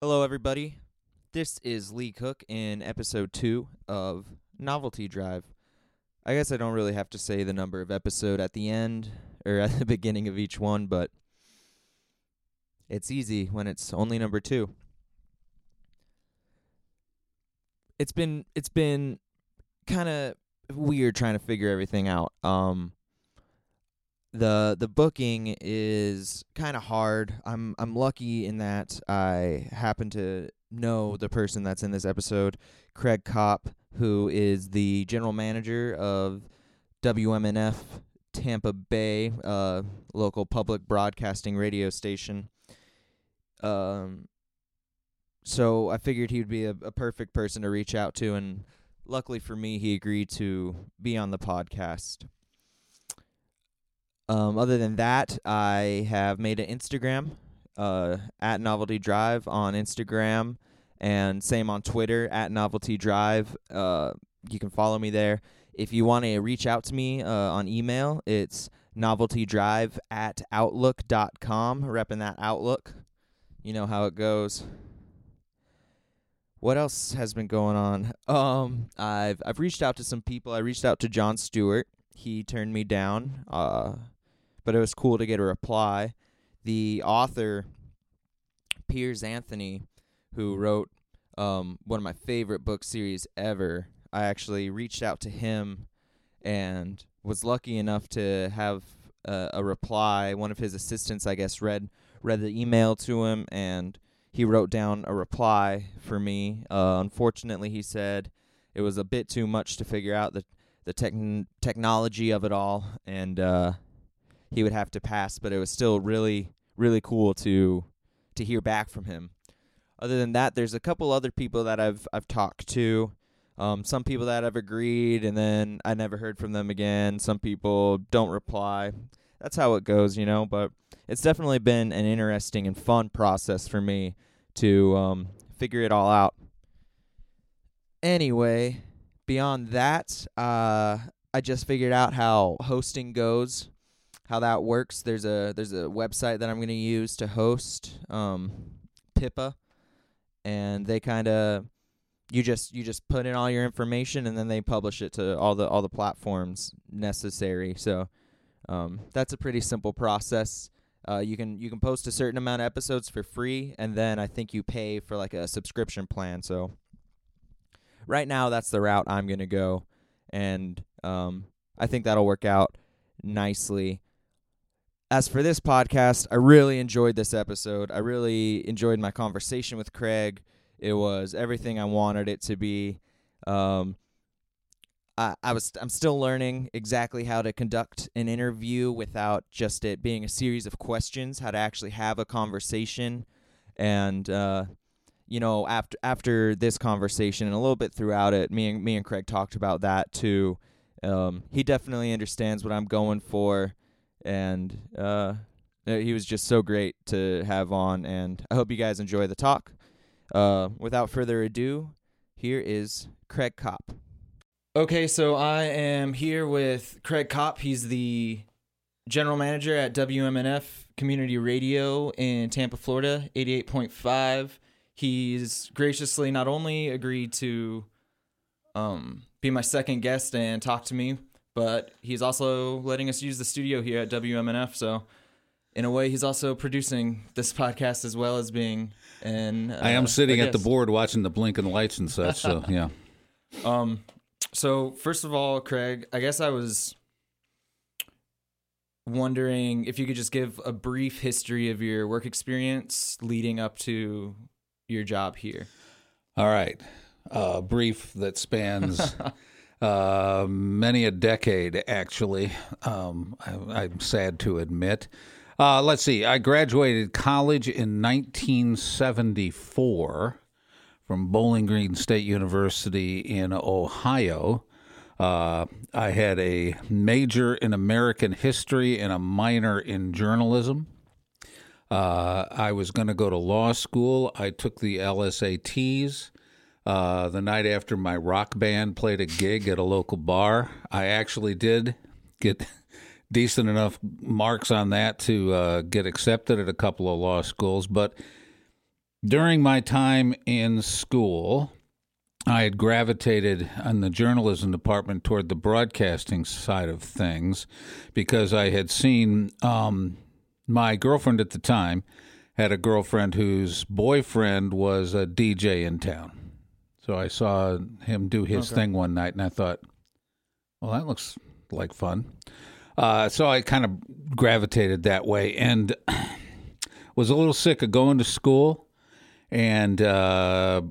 Hello, everybody. This is Lee Cook in episode two of Novelty Drive. I guess I don't really have to say the number of episode at the end or at the beginning of each one, but it's easy when it's only number two. It's been it's been kind of weird trying to figure everything out. Um, the the booking is kind of hard. I'm I'm lucky in that I happen to know the person that's in this episode, Craig Kopp, who is the general manager of WMNF Tampa Bay, uh, local public broadcasting radio station. Um, so I figured he would be a, a perfect person to reach out to, and luckily for me, he agreed to be on the podcast. Um, other than that, I have made an Instagram uh, at Novelty Drive on Instagram, and same on Twitter at Novelty Drive. Uh, you can follow me there. If you want to reach out to me uh, on email, it's noveltydrive at outlook.com, repping that Outlook. You know how it goes. What else has been going on? Um, I've I've reached out to some people. I reached out to Jon Stewart. He turned me down. Uh, but it was cool to get a reply. The author, Piers Anthony, who wrote um, one of my favorite book series ever, I actually reached out to him and was lucky enough to have a, a reply. One of his assistants, I guess, read read the email to him and he wrote down a reply for me. Uh, unfortunately, he said it was a bit too much to figure out the the techn- technology of it all, and uh, he would have to pass, but it was still really really cool to to hear back from him. Other than that, there's a couple other people that I've I've talked to. Um, some people that have agreed, and then I never heard from them again. Some people don't reply. That's how it goes, you know. But it's definitely been an interesting and fun process for me to um, figure it all out. Anyway, beyond that, uh, I just figured out how hosting goes how that works. There's a there's a website that I'm going to use to host um, Pippa, and they kind of you just you just put in all your information and then they publish it to all the all the platforms necessary. So um, that's a pretty simple process. Uh, you can you can post a certain amount of episodes for free, and then I think you pay for like a subscription plan. So right now, that's the route I'm gonna go, and um, I think that'll work out nicely as for this podcast, I really enjoyed this episode. I really enjoyed my conversation with Craig. It was everything I wanted it to be. Um, I, I was I'm still learning exactly how to conduct an interview without just it being a series of questions. How to actually have a conversation, and uh, you know after after this conversation and a little bit throughout it, me and me and Craig talked about that too. Um, he definitely understands what I'm going for and uh, he was just so great to have on. And I hope you guys enjoy the talk. Uh, without further ado, here is Craig Kopp. Okay, so I am here with Craig Kopp. He's the general manager at WMNF Community Radio in Tampa, Florida, 88.5. He's graciously not only agreed to um, be my second guest and talk to me but he's also letting us use the studio here at WMNF. So, in a way, he's also producing this podcast as well as being an. Uh, I am sitting at the board watching the blinking lights and such. So, yeah. Um. So first of all, Craig, I guess I was wondering if you could just give a brief history of your work experience leading up to your job here. All right. Uh, brief that spans uh, many a decade, actually. Um, I, am sad to admit. Uh, let's see. I graduated college in 1974 from Bowling Green State University in Ohio. Uh, I had a major in American history and a minor in journalism. Uh, I was going to go to law school. I took the LSATs. Uh, the night after my rock band played a gig at a local bar, I actually did get decent enough marks on that to uh, get accepted at a couple of law schools. But during my time in school, I had gravitated in the journalism department toward the broadcasting side of things because I had seen um, my girlfriend at the time had a girlfriend whose boyfriend was a DJ in town. So I saw him do his Okay. thing one night and I thought, well, that looks like fun. Uh, so I kind of gravitated that way and was a little sick of going to school and uh,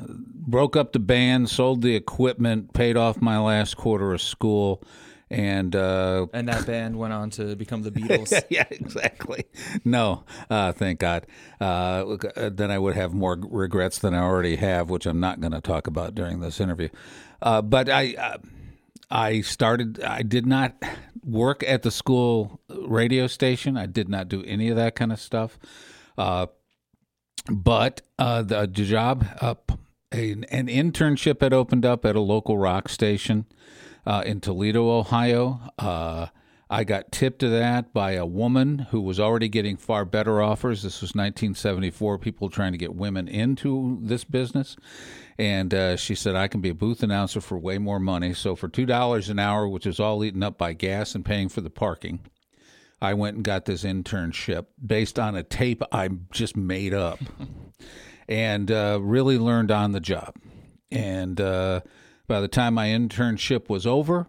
broke up the band, sold the equipment, paid off my last quarter of school, and uh, And that band went on to become the Beatles. yeah, exactly. No, uh, thank God. Uh, uh, then I would have more regrets than I already have, which I'm not going to talk about during this interview. Uh, but I, uh, I started. I did not work at the school radio station. I did not do any of that kind of stuff. Uh, but uh, the job, an, an internship had opened up at a local rock station uh, in Toledo, Ohio. Uh, I got tipped to that by a woman who was already getting far better offers. This was 1974, people trying to get women into this business. And uh, she said, I can be a booth announcer for way more money. So, for $2 an hour, which is all eaten up by gas and paying for the parking, I went and got this internship based on a tape I just made up and uh, really learned on the job. And uh, by the time my internship was over,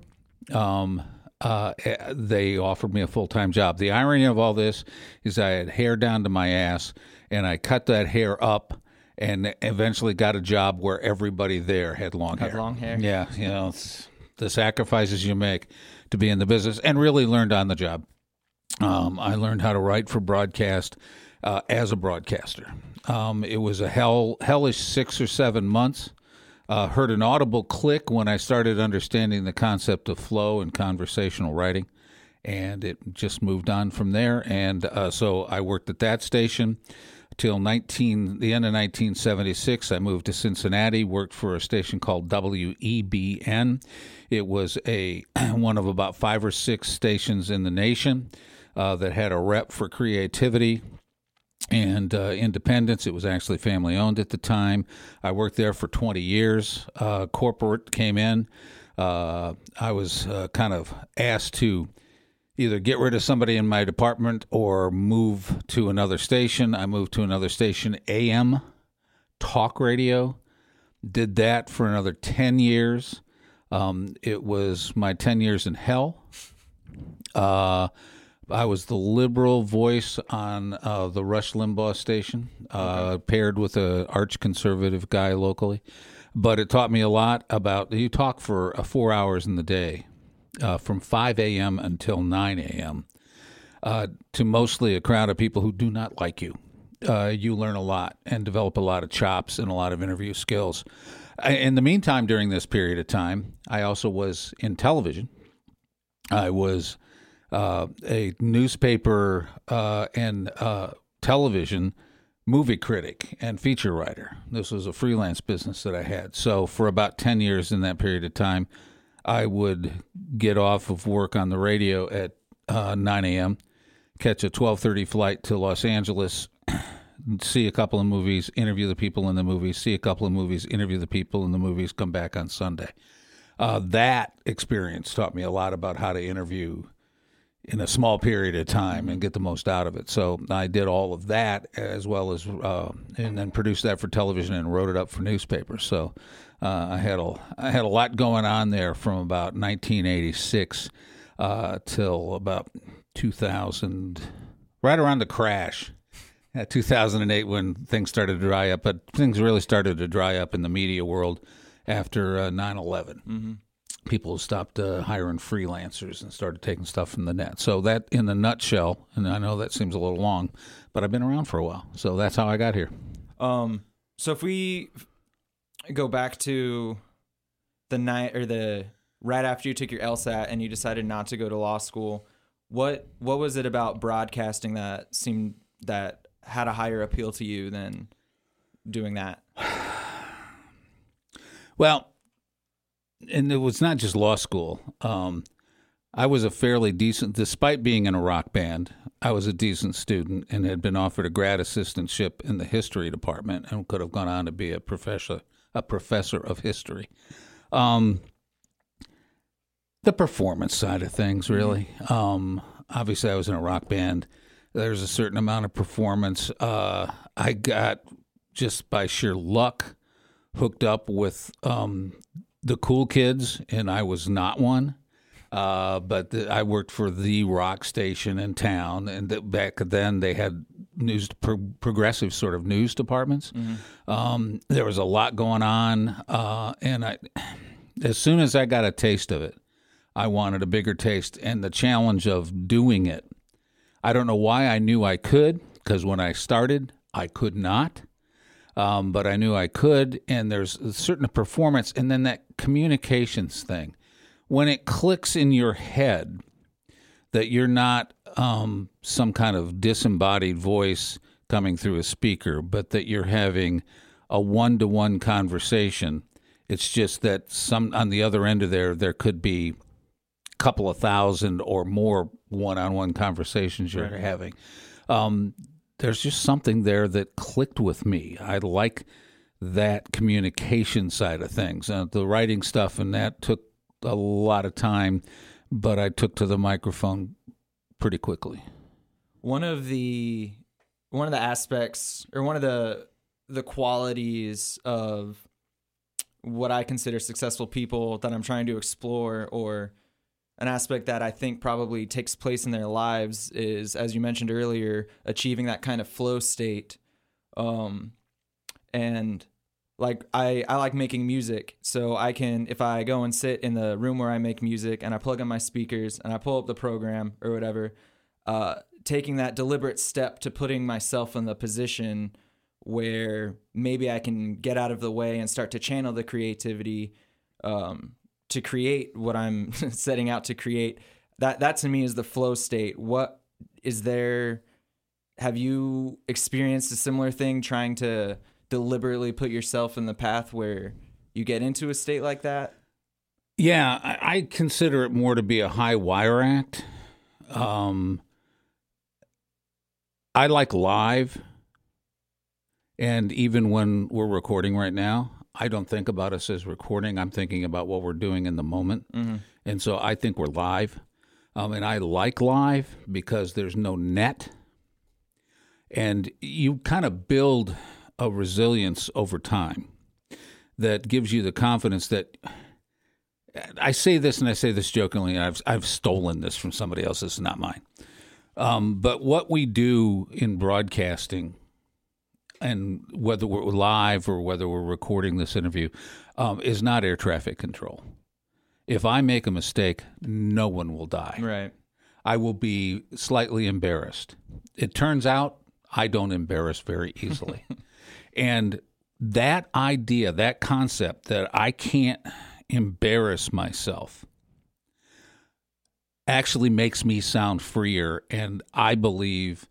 um, uh, eh, they offered me a full time job. The irony of all this is I had hair down to my ass, and I cut that hair up. And eventually got a job where everybody there had long Had hair. long hair. Yeah, you know, the sacrifices you make to be in the business, and really learned on the job. Um, I learned how to write for broadcast uh, as a broadcaster. Um, it was a hell hellish six or seven months. Uh, heard an audible click when I started understanding the concept of flow and conversational writing, and it just moved on from there. And uh, so I worked at that station till 19 the end of 1976 i moved to cincinnati worked for a station called webn it was a one of about five or six stations in the nation uh, that had a rep for creativity and uh, independence. It was actually family owned at the time. I worked there for 20 years. Uh, corporate came in. Uh, I was uh, kind of asked to either get rid of somebody in my department or move to another station. I moved to another station, AM talk radio. Did that for another 10 years. Um, it was my 10 years in hell. I was the liberal voice on uh, the Rush Limbaugh station, uh, paired with a arch conservative guy locally. But it taught me a lot about you talk for uh, four hours in the day, uh, from 5 a.m. until 9 a.m. Uh, to mostly a crowd of people who do not like you. Uh, you learn a lot and develop a lot of chops and a lot of interview skills. In the meantime, during this period of time, I also was in television. I was uh, a newspaper uh, and uh, television movie critic and feature writer. This was a freelance business that I had. So for about 10 years in that period of time, I would get off of work on the radio at uh, 9 a.m., catch a 12:30 flight to Los Angeles, see a couple of movies, interview the people in the movies, see a couple of movies, interview the people in the movies, come back on Sunday. Uh, that experience taught me a lot about how to interview in a small period of time and get the most out of it. So I did all of that as well as, uh, and then produced that for television and wrote it up for newspapers. So uh, I had a I had a lot going on there from about 1986 uh, till about 2000, right around the crash. Yeah, 2008 when things started to dry up, but things really started to dry up in the media world after uh, 9/11 people stopped uh, hiring freelancers and started taking stuff from the net. So that, in a nutshell, and I know that seems a little long, but I've been around for a while. So that's how I got here. Um, so if we go back to the night or the right after you took your LSAT and you decided not to go to law school, what what was it about broadcasting that seemed that had a higher appeal to you than doing that? Well, and it was not just law school. Um, I was a fairly decent, despite being in a rock band, I was a decent student and had been offered a grad assistantship in the history department and could have gone on to be a professor, a professor of history. Um, the performance side of things, really. Um, obviously, I was in a rock band. There's a certain amount of performance. Uh, I got just by sheer luck hooked up with um, the cool kids, and I was not one. Uh, but the, I worked for the rock station in town, and the, back then they had news pro- progressive sort of news departments. Um, there was a lot going on, uh, and I, as soon as I got a taste of it, I wanted a bigger taste, and the challenge of doing it. I don't know why I knew I could, because when I started, I could not. Um, but I knew I could, and there's a certain performance, and then that communications thing. When it clicks in your head that you're not um, some kind of disembodied voice coming through a speaker, but that you're having a one to one conversation. It's just that some on the other end of there, there could be a couple of thousand or more one on one conversations you're having. Um, there's just something there that clicked with me. I like that communication side of things. Uh, the writing stuff and that took a lot of time, but I took to the microphone pretty quickly. one of the one of the aspects or one of the the qualities of what I consider successful people that I'm trying to explore or an aspect that I think probably takes place in their lives is as you mentioned earlier achieving that kind of flow state um and like I, I like making music. So i can if i go and sit in the room where i make music and i plug in my speakers and i pull up the program or whatever uh, taking that deliberate step to putting myself in the position where maybe i can get out of the way and start to channel the creativity um, to create what i'm setting out to create that that to me is the flow state what is there have you experienced a similar thing trying to deliberately put yourself in the path where you get into a state like that? Yeah, I, I consider it more to be a high wire act. Um, I like live, and even when we're recording right now, I don't think about us as recording. I'm thinking about what we're doing in the moment, and so I think we're live. Um, and I like live because there's no net, and you kind of build a resilience over time that gives you the confidence that I say this and I say this jokingly. I've I've stolen this from somebody else. It's not mine. Um, but what we do in broadcasting, and whether we're live or whether we're recording this interview, um, is not air traffic control. If I make a mistake, no one will die. Right. I will be slightly embarrassed. It turns out I don't embarrass very easily. and that idea, that concept that I can't embarrass myself actually makes me sound freer. And I believe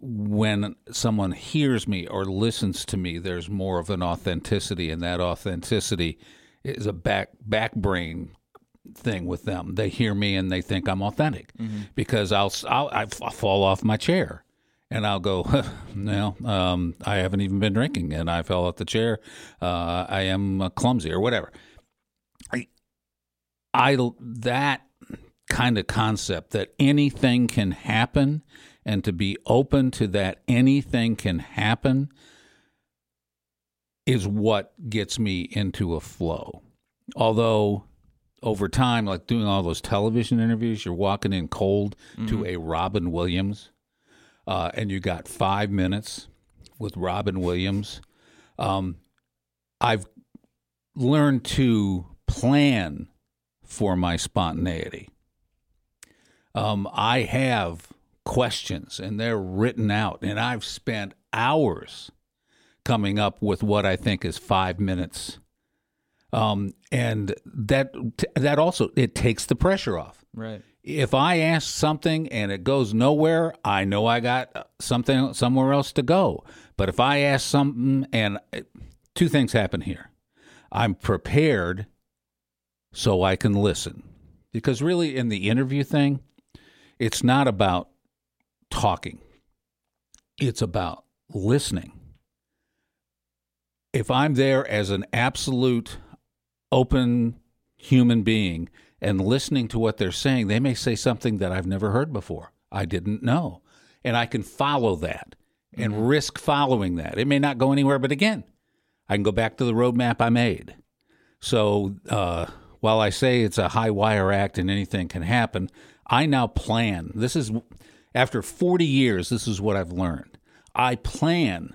when someone hears me or listens to me, there's more of an authenticity, and that authenticity is a back back brain thing with them. They hear me and they think I'm authentic because I'll, I'll I fall off my chair and I'll go, no, um, I haven't even been drinking and I fell off the chair. Uh, I am uh, clumsy or whatever. I, I that kind of concept that anything can happen and to be open to that anything can happen is what gets me into a flow. Although over time, like doing all those television interviews, you're walking in cold to a Robin Williams, uh, and you got five minutes with Robin Williams. Um, I've learned to plan for my spontaneity. Um, I have questions, and they're written out, and I've spent hours coming up with what I think is five minutes um, and that that also it takes the pressure off. Right. If I ask something and it goes nowhere, I know I got something somewhere else to go. But if I ask something and two things happen here, I'm prepared so I can listen. Because really, in the interview thing, it's not about talking, it's about listening. If I'm there as an absolute open human being and listening to what they're saying, they may say something that I've never heard before. I didn't know. And I can follow that and mm-hmm. risk following that. It may not go anywhere, but again, I can go back to the roadmap I made. So uh, while I say it's a high wire act and anything can happen, I now plan. This is after 40 years, this is what I've learned. I plan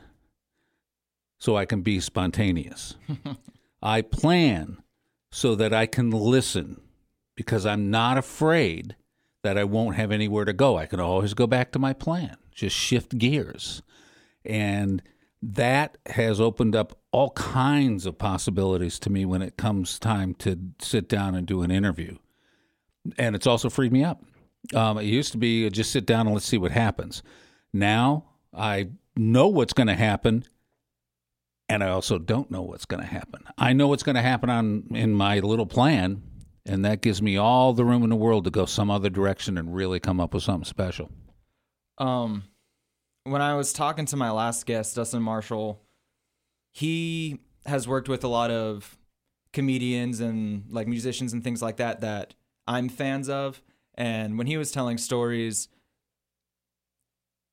so I can be spontaneous. I plan so that I can listen because I'm not afraid that I won't have anywhere to go. I can always go back to my plan, just shift gears. And that has opened up all kinds of possibilities to me when it comes time to sit down and do an interview. And it's also freed me up. Um, it used to be just sit down and let's see what happens. Now I know what's going to happen, and I also don't know what's going to happen. I know what's going to happen on in my little plan, and that gives me all the room in the world to go some other direction and really come up with something special. Um, when I was talking to my last guest, Dustin Marshall, he has worked with a lot of comedians and like musicians and things like that that I'm fans of. And when he was telling stories,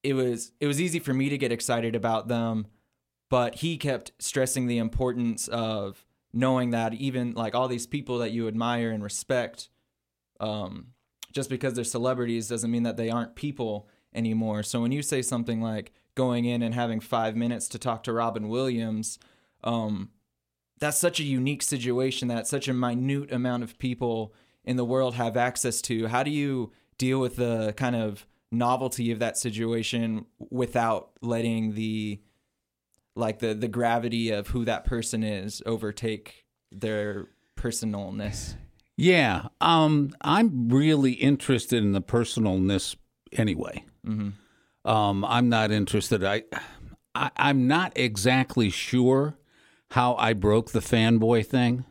it was it was easy for me to get excited about them, but he kept stressing the importance of knowing that even like all these people that you admire and respect, um, just because they're celebrities doesn't mean that they aren't people anymore. So when you say something like going in and having five minutes to talk to Robin Williams, um, that's such a unique situation that such a minute amount of people in the world have access to. How do you deal with the kind of novelty of that situation without letting the like the the gravity of who that person is overtake their personalness? Yeah, um, I'm really interested in the personalness anyway. Mm-hmm. Um, I'm not interested. I, I I'm not exactly sure how I broke the fanboy thing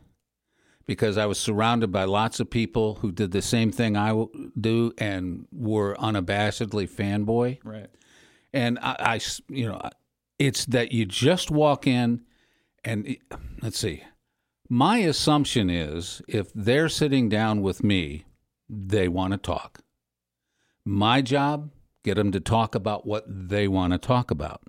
because I was surrounded by lots of people who did the same thing I do and were unabashedly fanboy. Right. And I, I you know, it's that you just walk in and let's see. My assumption is if they're sitting down with me, they want to talk. My job, get them to talk about what they want to talk about.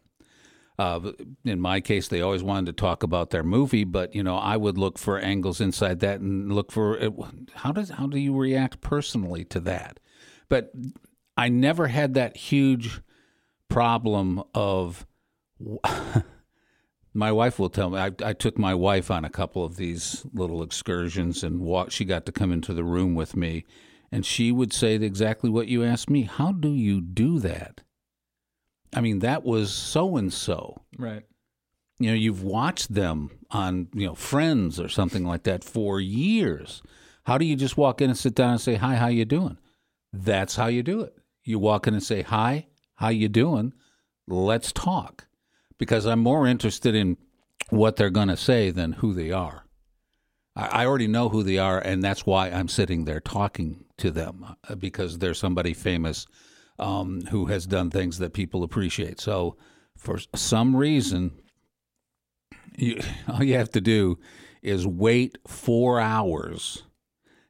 Uh, in my case, they always wanted to talk about their movie, but you know, I would look for angles inside that and look for it, how does how do you react personally to that? But I never had that huge problem of. my wife will tell me. I, I, took my wife on a couple of these little excursions, and walk, she got to come into the room with me, and she would say exactly what you asked me. How do you do that? I mean, that was so and so. Right. You know, you've watched them on, you know, Friends or something like that for years. How do you just walk in and sit down and say, "Hi, how you doing?" That's how you do it. You walk in and say, "Hi, how you doing? Let's talk." Because I'm more interested in what they're going to say than who they are. I already know who they are, and that's why I'm sitting there talking to them uh, because they're somebody famous um, who has done things that people appreciate. So, for some reason, you, all you have to do is wait four hours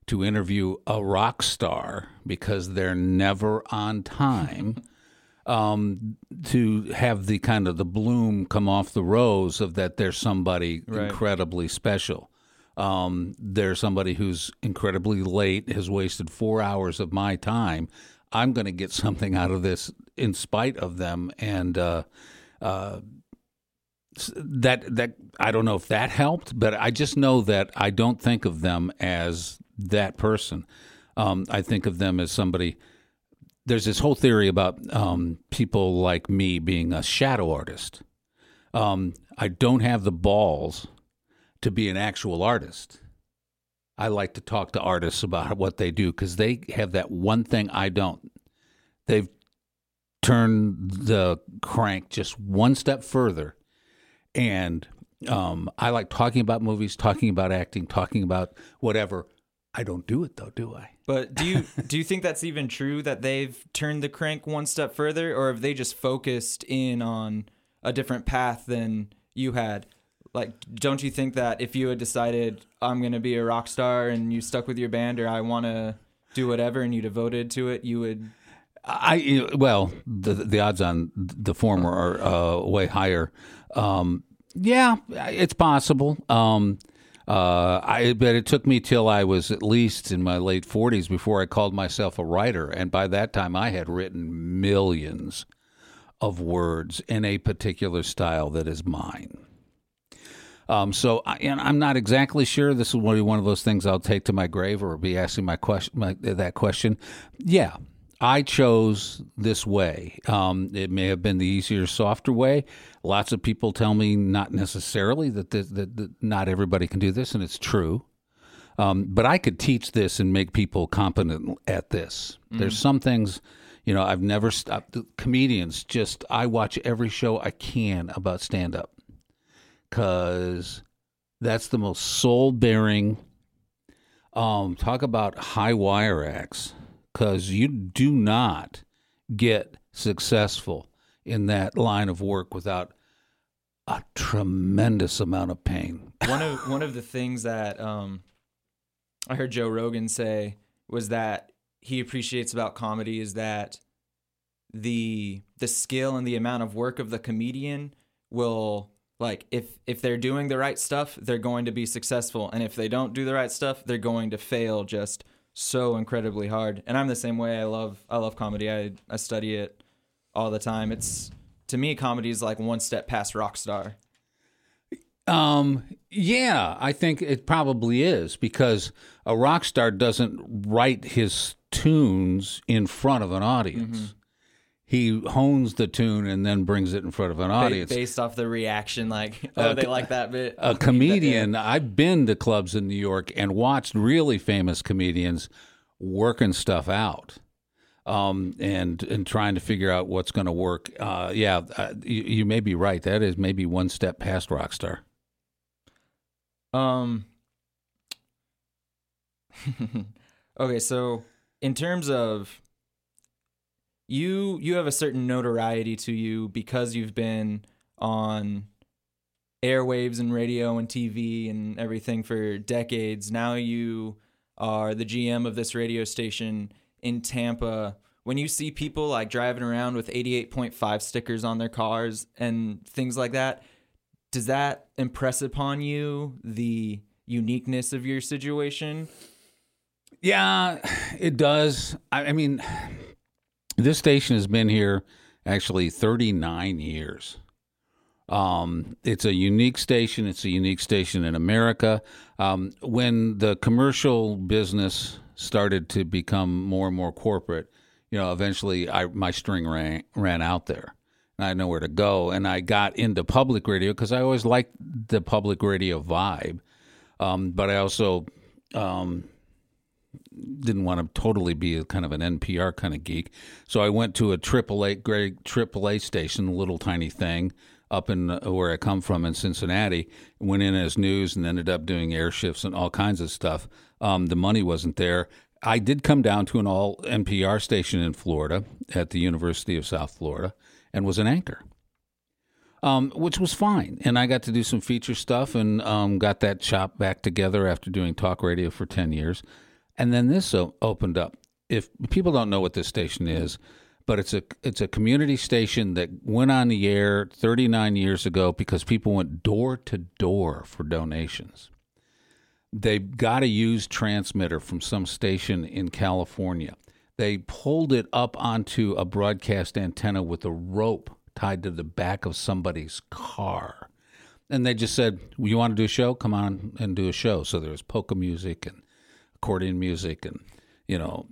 to interview a rock star because they're never on time. um, to have the kind of the bloom come off the rose of that there's somebody right. incredibly special. Um, there's somebody who's incredibly late, has wasted four hours of my time I'm going to get something out of this in spite of them, and uh, uh, that that I don't know if that helped, but I just know that I don't think of them as that person. Um, I think of them as somebody. There's this whole theory about um, people like me being a shadow artist. Um, I don't have the balls to be an actual artist. I like to talk to artists about what they do because they have that one thing I don't. They've turned the crank just one step further. And um, I like talking about movies, talking about acting, talking about whatever I don't do it though, do I? But do you do you think that's even true that they've turned the crank one step further, or have they just focused in on a different path than you had? Like, don't you think that if you had decided I'm gonna be a rock star and you stuck with your band, or I want to do whatever, and you devoted to it, you would? I well, the the odds on the former are uh, way higher. Um, yeah, it's possible. Um, uh, I but it took me till I was at least in my late forties before I called myself a writer, and by that time I had written millions of words in a particular style that is mine. Um, so, I, and I'm not exactly sure. This is what one of those things I'll take to my grave, or be asking my question, my, that question. Yeah, I chose this way. Um, it may have been the easier, softer way. Lots of people tell me not necessarily that, that, that not everybody can do this, and it's true. Um, but I could teach this and make people competent at this. Mm-hmm. There's some things, you know, I've never stopped. Comedians just, I watch every show I can about stand up because that's the most soul bearing. Um, talk about high wire acts because you do not get successful in that line of work without a tremendous amount of pain. one of one of the things that um, I heard Joe Rogan say was that he appreciates about comedy is that the the skill and the amount of work of the comedian will like if if they're doing the right stuff they're going to be successful and if they don't do the right stuff they're going to fail just so incredibly hard. And I'm the same way. I love I love comedy. I I study it all the time. It's to me comedy is like one step past rock star. Um yeah, I think it probably is because a rock star doesn't write his tunes in front of an audience. Mm-hmm he hones the tune and then brings it in front of an audience. based off the reaction like oh they like that bit. a comedian i've been to clubs in new york and watched really famous comedians working stuff out um, and and trying to figure out what's going to work. Uh, yeah uh, you, you, may be right. That is maybe one step past rockstar um okay so in terms of you you have a certain notoriety to you because you've been on airwaves and radio and TV and everything for decades. Now you are the GM of this radio station in Tampa. When you see people like driving around with 88.5 stickers on their cars and things like that, does that impress upon you the uniqueness of your situation? Yeah, it does. I, I mean, this station has been here actually 39 years. Um, it's a unique station. It's a unique station in America. Um, when the commercial business started to become more and more corporate, you know, eventually I, my string ran, ran out there. And I had nowhere to go. And I got into public radio because I always liked the public radio vibe. Um, but I also um, didn't want to totally be a kind of an NPR kind of geek. So I went to a AAA great AAA station, a little tiny thing up in uh, where I come from in Cincinnati. Went in as news and ended up doing air shifts and all kinds of stuff. Um, the money wasn't there. I did come down to an all NPR station in Florida at the University of South Florida and was an anchor. Um, which was fine. And I got to do some feature stuff and um, got that shop back together after doing talk radio for 10 years. And then this opened up. If people don't know what this station is, but it's a it's a community station that went on the air 39 years ago because people went door to door for donations. They got a used transmitter from some station in California. They pulled it up onto a broadcast antenna with a rope tied to the back of somebody's car. And they just said, well, You want to do a show? Come on and do a show. So there was polka music and accordion music and you know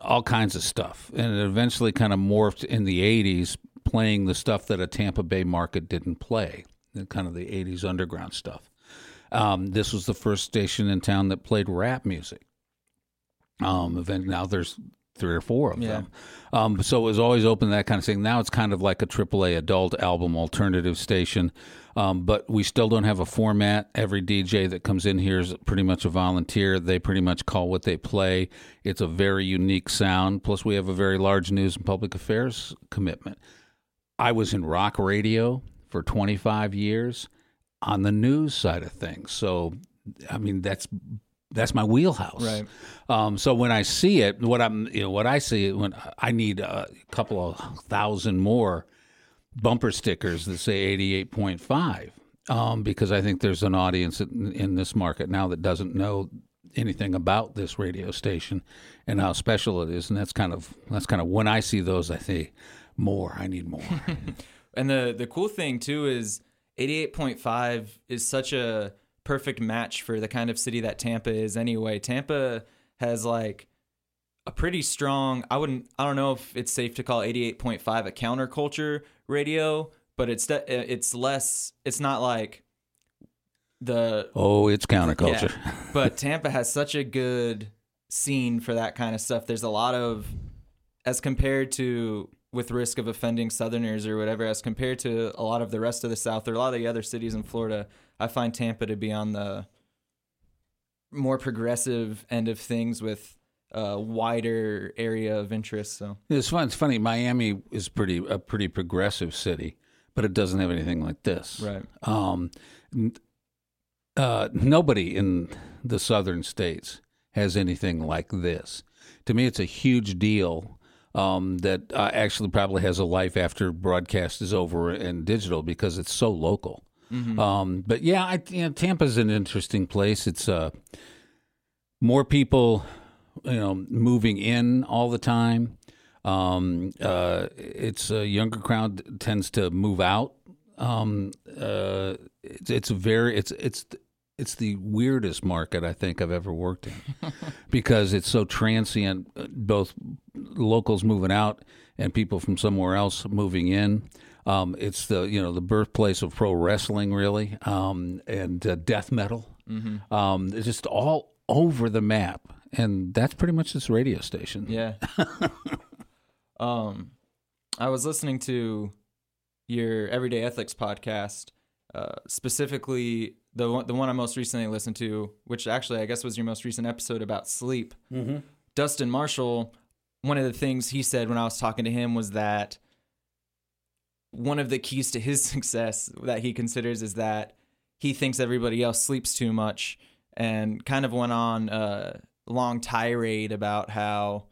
all kinds of stuff and it eventually kind of morphed in the 80s playing the stuff that a tampa bay market didn't play kind of the 80s underground stuff um, this was the first station in town that played rap music um, event now there's three or four of Yeah. them. Um, so it was always open to that kind of thing. Now it's kind of like a AAA adult album alternative station, um, but we still don't have a format. Every DJ that comes in here is pretty much a volunteer. They pretty much call what they play. It's a very unique sound. Plus, we have a very large news and public affairs commitment. I was in rock radio for 25 years on the news side of things. So, I mean, that's that's my wheelhouse. Right. Um, so when I see it, what I'm, you know, what I see when I need a couple of thousand more bumper stickers that say 88.5, um, because I think there's an audience in, in this market now that doesn't know anything about this radio station and how special it is, and that's kind of that's kind of when I see those, I say more. I need more. And the the cool thing too is 88.5 is such a perfect match for the kind of city that Tampa is anyway. Tampa has like a pretty strong I wouldn't I don't know if it's safe to call 88.5 a counterculture radio, but it's de- uh, it's less it's not like the oh, it's counterculture. yeah. But Tampa has such a good scene for that kind of stuff. There's a lot of, as compared to with risk of offending Southerners or whatever, as compared to a lot of the rest of the South or a lot of the other cities in Florida, I find Tampa to be on the more progressive end of things with a wider area of interest. So It's fun. It's funny. Miami is pretty a pretty progressive city, but it doesn't have anything like this. right, Um, uh, nobody in the southern states has anything like this. To me, it's a huge deal um, that uh, actually probably has a life after broadcast is over and digital because it's so local. Um, but yeah, I, you know, Tampa's an interesting place. It's uh, more people, you know, moving in all the time. Um, uh, it's a younger crowd tends to move out. Um, uh, it's, it's very it's it's it's the weirdest market I think I've ever worked in because it's so transient. uh, Both locals moving out and people from somewhere else moving in. Um, it's the you know the birthplace of pro wrestling really um, and uh, death metal. Um, it's just all over the map, and that's pretty much this radio station. yeah. um, I was listening to your Everyday Ethics podcast, uh, specifically the one, the one I most recently listened to, which actually I guess was your most recent episode about sleep. Mm-hmm. Dustin Marshall, one of the things he said when I was talking to him was that one of the keys to his success that he considers is that he thinks everybody else sleeps too much and kind of went on a long tirade about how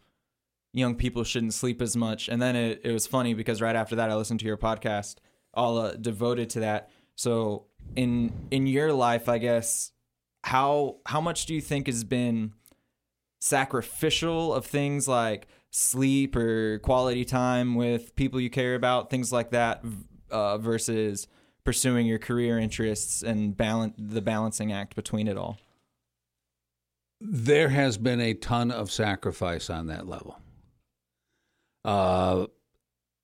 young people shouldn't sleep as much. And then it, it was funny because right after that, I listened to your podcast, all uh, devoted to that. So in in your life, I guess how how much do you think has been sacrificial of things like sleep or quality time with people you care about, things like that, uh, versus pursuing your career interests and balance the balancing act between it all. There has been a ton of sacrifice on that level. Uh,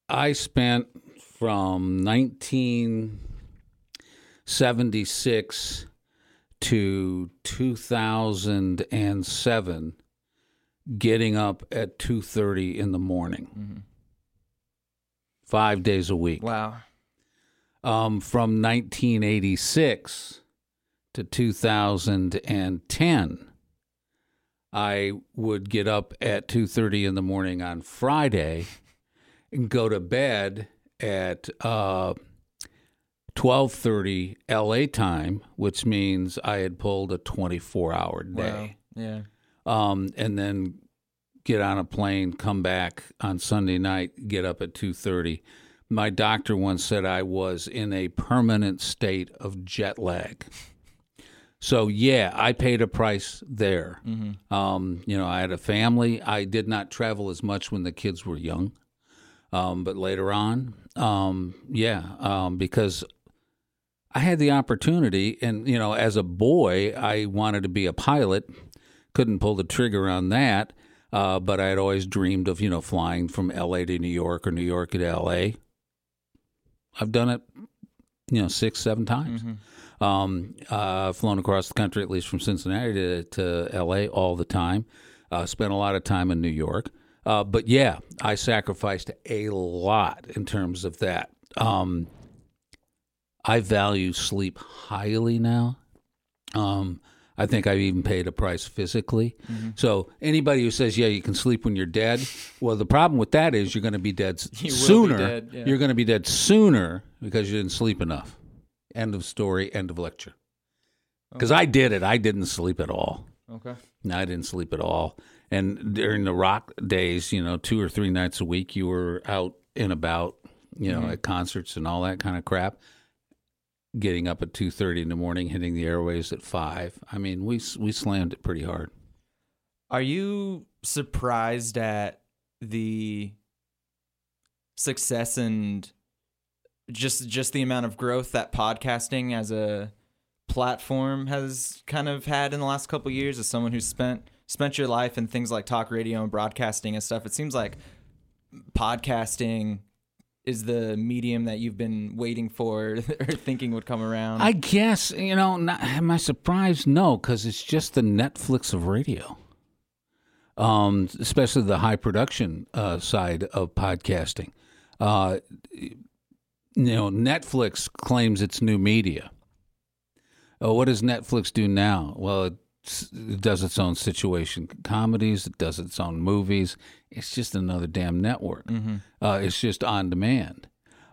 I spent from 1976 to 2007 getting up at 2:30 in the morning. 5 days a week. Wow. um, from 1986 to 2010 i would get up at 2.30 in the morning on friday and go to bed at uh, 12.30 la time which means i had pulled a 24-hour day Wow. Yeah. um, and then get on a plane, come back on Sunday night, get up at two thirty. My doctor once said I was in a permanent state of jet lag. So yeah, I paid a price there. Um, you know, I had a family. I did not travel as much when the kids were young, um, but later on, um, yeah, um, because I had the opportunity, and you know, as a boy, I wanted to be a pilot. Couldn't pull the trigger on that, uh, but I had always dreamed of you know flying from L.A. to New York or New York to L.A. I've done it, you know, six, seven times. Um, uh, flown across the country, at least from Cincinnati to, to L.A. all the time. Uh, spent a lot of time in New York. Uh, but yeah, I sacrificed a lot in terms of that. Um, I value sleep highly now. Um, I think I've even paid a price physically. So anybody who says, "Yeah, you can sleep when you're dead," well, the problem with that is you're going to be dead You will be sooner. dead, yeah. You're going to be dead sooner because you didn't sleep enough. End of story. End of lecture. Oh. Because I did it. I didn't sleep at all. Okay. No, I didn't sleep at all. And during the rock days, you know, two or three nights a week, you were out and about, you know, mm-hmm. at concerts and all that kind of crap. Getting up at two thirty in the morning, hitting the airways at five. I mean, we we slammed it pretty hard. Are you surprised at the success and just just the amount of growth that podcasting as a platform has kind of had in the last couple years as someone who's spent spent your life in things like talk radio and broadcasting and stuff it seems like podcasting is the medium that you've been waiting for or thinking would come around I guess you know. Not, am I surprised? No, because it's just the Netflix of radio. Um, especially the high production uh, side of podcasting. Uh, you know, Netflix claims it's new media. Oh, what does Netflix do now? Well, it's, it does its own situation comedies. It does its own movies. It's just another damn network. Uh, it's just on demand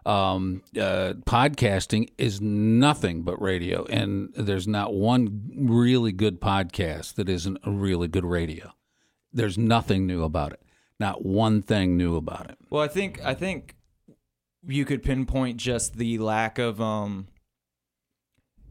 um, uh, podcasting is nothing but radio, and there's not one really good podcast that isn't a really good radio. There's nothing new about it. Not one thing new about it. Well, I think I think you could pinpoint just the lack of um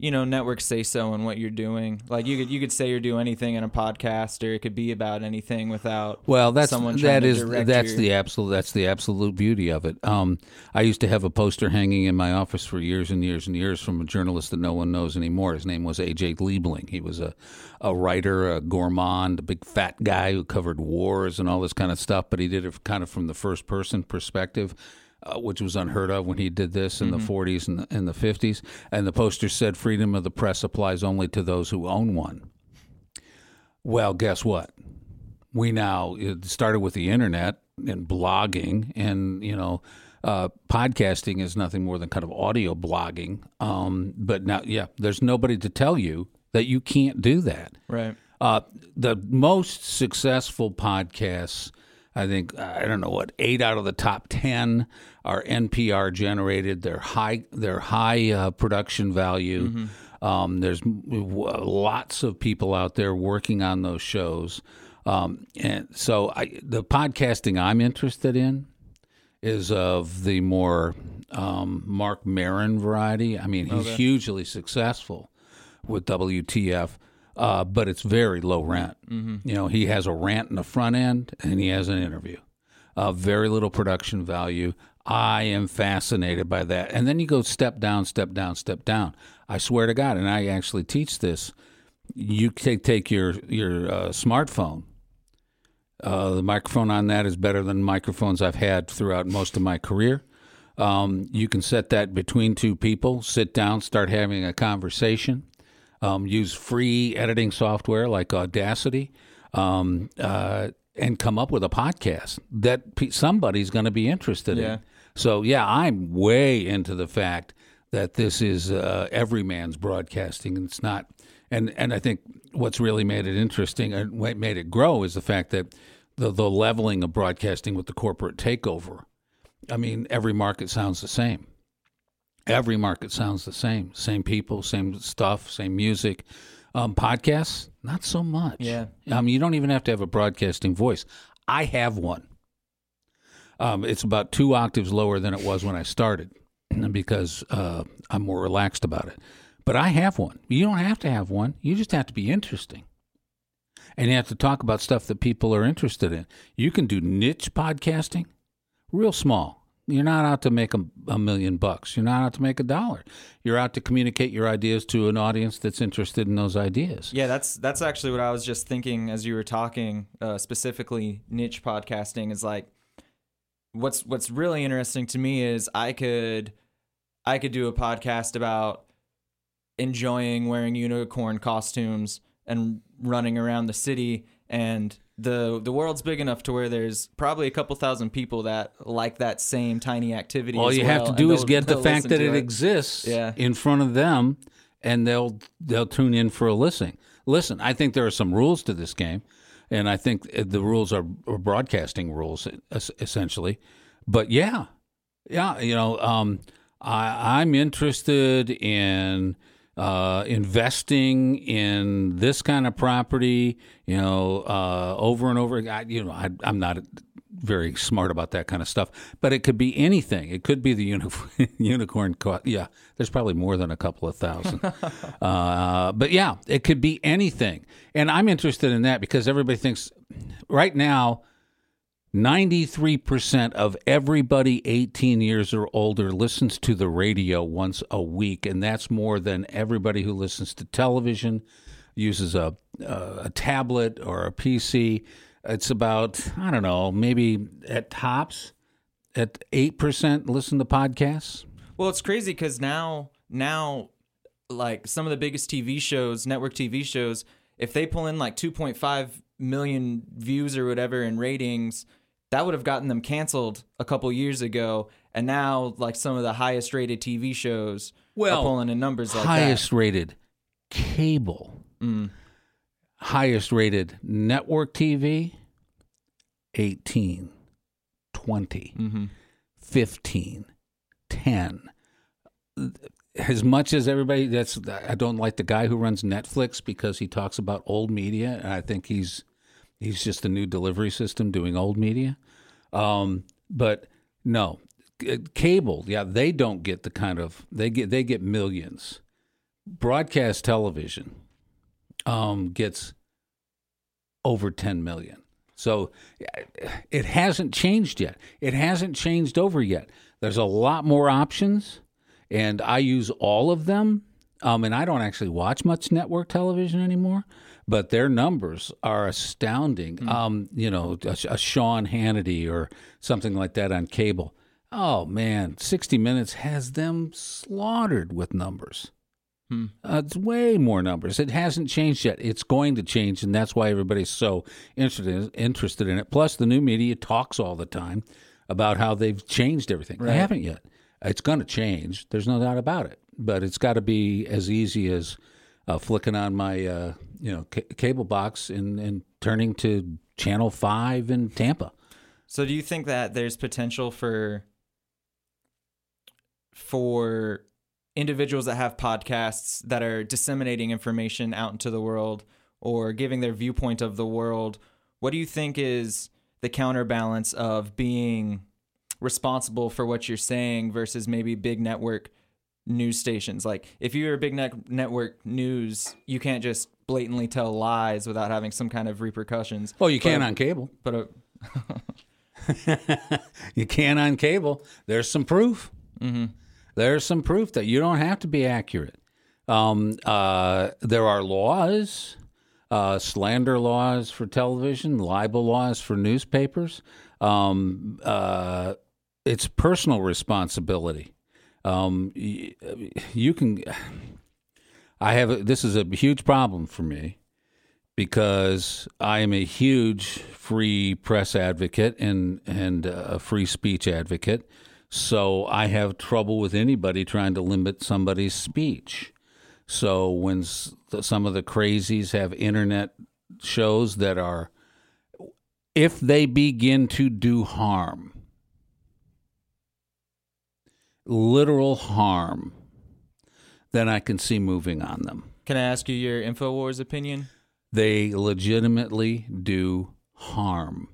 you know, network say so in what you're doing. Like you could you could say or do anything in a podcast or it could be about anything without Well, that's someone that is that's your- the absolute that's the absolute beauty of it. Um, I used to have a poster hanging in my office for years and years and years from a journalist that no one knows anymore. His name was A.J. Liebling. He was a a writer, a gourmand, a big fat guy who covered wars and all this kind of stuff. But he did it kind of from the first person perspective. Uh, which was unheard of when he did this in the 40s and the, and the 50s. And the poster said, "Freedom of the press applies only to those who own one." Well, guess what? we now it started with the internet and blogging and you know uh, podcasting is nothing more than kind of audio blogging um, but now yeah there's nobody to tell you that you can't do that right. uh, the most successful podcasts i think i don't know what eight out of the top 10 are npr generated. They're high they're high uh, production value. Um, there's w- lots of people out there working on those shows. Um, and so I, the podcasting i'm interested in is of the more um, Marc Maron variety. I mean, he's hugely successful with WTF, uh, but it's very low rent. You know, he has a rant in the front end and he has an interview. Uh, very little production value. I am fascinated by that. And then you go step down, step down, step down. I swear to God, and I actually teach this. You take take your your uh, smartphone uh, the microphone on that is better than microphones I've had throughout most of my career. Um, you can set that between two people, sit down, start having a conversation. Um, use free editing software like Audacity, um, uh, and come up with a podcast that pe- somebody's going to be interested Yeah. in. So yeah, I'm way into the fact that this is uh, every man's broadcasting, and it's not. And and I think what's really made it interesting and what made it grow is the fact that the the leveling of broadcasting with the corporate takeover. I mean, every market sounds the same. Every market sounds the same. Same people, same stuff, same music. Um, podcasts, not so much. Yeah. Mean, you don't even have to have a broadcasting voice. I have one. Um, it's about two octaves lower than it was when I started because uh, I'm more relaxed about it. But I have one. You don't have to have one. You just have to be interesting. And you have to talk about stuff that people are interested in. You can do niche podcasting, real small. You're not out to make a, a million bucks. You're not out to make a dollar. You're out to communicate your ideas to an audience that's interested in those ideas. Yeah, that's that's actually what I was just thinking as you were talking. Uh, specifically, niche podcasting is like what's what's really interesting to me is I could I could do a podcast about enjoying wearing unicorn costumes and running around the city and the the world's big enough to where there's probably a couple thousand people that like that same tiny activity. All you well, have to do is get the fact that to it, exists Yeah. in front of them, and they'll they'll tune in for a listening. Listen, I think there are some rules to this game, and I think uh, the rules are, are broadcasting rules essentially. But yeah, yeah, you know, um, I, I'm interested in uh, investing in this kind of property. You know, uh, over and over. I, you know, I, I'm not very smart about that kind of stuff, but it could be anything. It could be the uni- unicorn. Co- yeah, there's probably more than a couple of thousand. uh, but yeah, it could be anything, and I'm interested in that because everybody thinks right now. 93% of everybody 18 years or older listens to the radio once a week, and that's more than everybody who listens to television, uses a, a, a tablet or a PC. It's about, I don't know, maybe at tops, at 8% listen to podcasts. Well, it's crazy because now, now, like some of the biggest TV shows, network TV shows, if they pull in like 2.5 million views or whatever in ratings, that would have gotten them canceled a couple years ago. And now, like some of the highest rated TV shows Well, are pulling in numbers like highest rated cable. Mm. highest rated network TV, 18, 20. Mm-hmm. 15 10 as much as everybody that's i don't like the guy who runs netflix because he talks about old media and i think he's he's just a new delivery system doing old media um, but no C- cable yeah they don't get the kind of they get they get millions broadcast television um, gets over 10 million so it hasn't changed yet. It hasn't changed over yet. There's a lot more options, and I use all of them. Um, and I don't actually watch much network television anymore, but their numbers are astounding. Um, you know, a, a Sean Hannity or something like that on cable. Oh man, 60 Minutes has them slaughtered with numbers. Uh, it's way more numbers. It hasn't changed yet. It's going to change, and that's why everybody's so interested interested in it. Plus, the new media talks all the time about how they've changed everything. They haven't yet. It's going to change. There's no doubt about it. But it's got to be as easy as uh, flicking on my uh, you know ca- cable box and, and turning to channel five in Tampa. So do you think that there's potential for for individuals that have podcasts that are disseminating information out into the world or giving their viewpoint of the world? What do you think is the counterbalance of being responsible for what you're saying versus maybe big network news stations? Like if you're a big net- network news, you can't just blatantly tell lies without having some kind of repercussions. Oh, you can But- on cable. But uh, you can on cable. There's some proof. mm-hmm. There's some proof that you don't have to be accurate. Um, uh, there are laws, uh, slander laws for television, libel laws for newspapers. Um, uh, it's personal responsibility. Um, y- you can. I have. This is a huge problem for me because I am a huge free press advocate and and a free speech advocate. So I have trouble with anybody trying to limit somebody's speech. So when some of the crazies have internet shows that are, if they begin to do harm, literal harm, then I can see moving on them. Can I ask you your Infowars opinion? They legitimately do harm.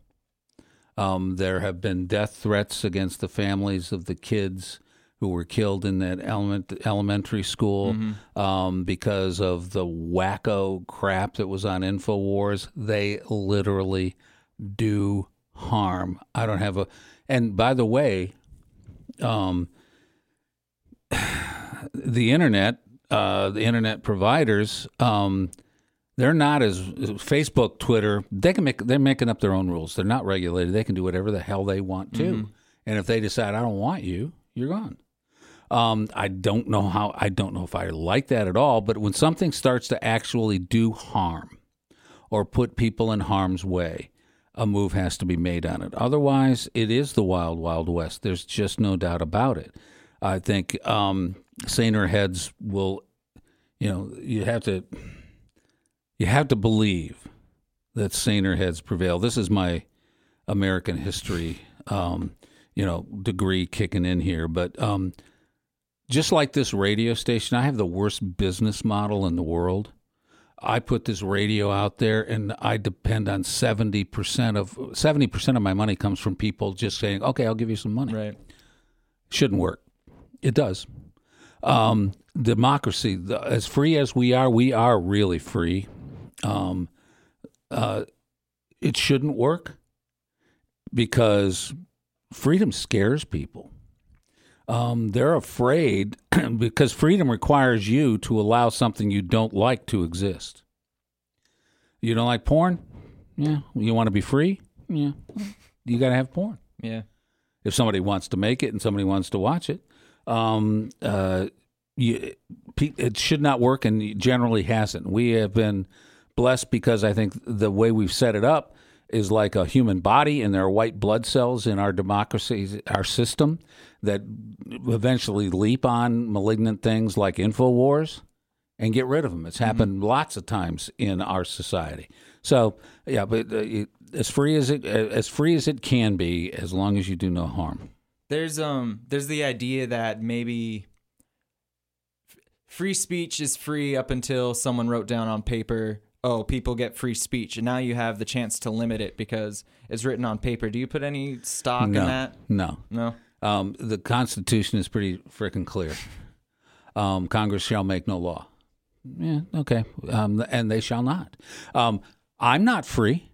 Um, there have been death threats against the families of the kids who were killed in that element, elementary school um, because of the wacko crap that was on Infowars. They literally do harm. I don't have a. And by the way, um, the internet, uh, the internet providers, um, they're not as Facebook, Twitter. They can make. They're making up their own rules. They're not regulated. They can do whatever the hell they want to. And if they decide I don't want you, you're gone. Um, I don't know how. I don't know if I like that at all. But when something starts to actually do harm, or put people in harm's way, a move has to be made on it. Otherwise, it is the wild, wild west. There's just no doubt about it. I think um, saner heads will, you know, you have to, you have to believe that saner heads prevail. This is my American history, um, you know, degree kicking in here, but um, just like this radio station, I have the worst business model in the world. I put this radio out there and I depend on 70% of 70% of my money comes from people just saying, "Okay, I'll give you some money." Right. Shouldn't work. It does. Um, democracy, the, as free as we are, we are really free. Um, uh, it shouldn't work because freedom scares people. Um, they're afraid because freedom requires you to allow something you don't like to exist. You don't like porn? Yeah. You want to be free? Yeah. You got to have porn. Yeah. If somebody wants to make it and somebody wants to watch it, um, uh, you, it should not work and generally hasn't. We have been blessed because I think the way we've set it up is like a human body, and there are white blood cells in our democracy, our system, that eventually leap on malignant things like InfoWars and get rid of them. It's happened mm-hmm. lots of times in our society. So, yeah, but uh, as free as it as free as it can be, as long as you do no harm. There's um there's the idea that maybe free speech is free up until someone wrote down on paper oh, people get free speech, and now you have the chance to limit it because it's written on paper. Do you put any stock no, in that? No, no. Um, the Constitution is pretty freaking clear. Um, Congress shall make no law. Yeah, okay, um, and they shall not. Um, I'm not free.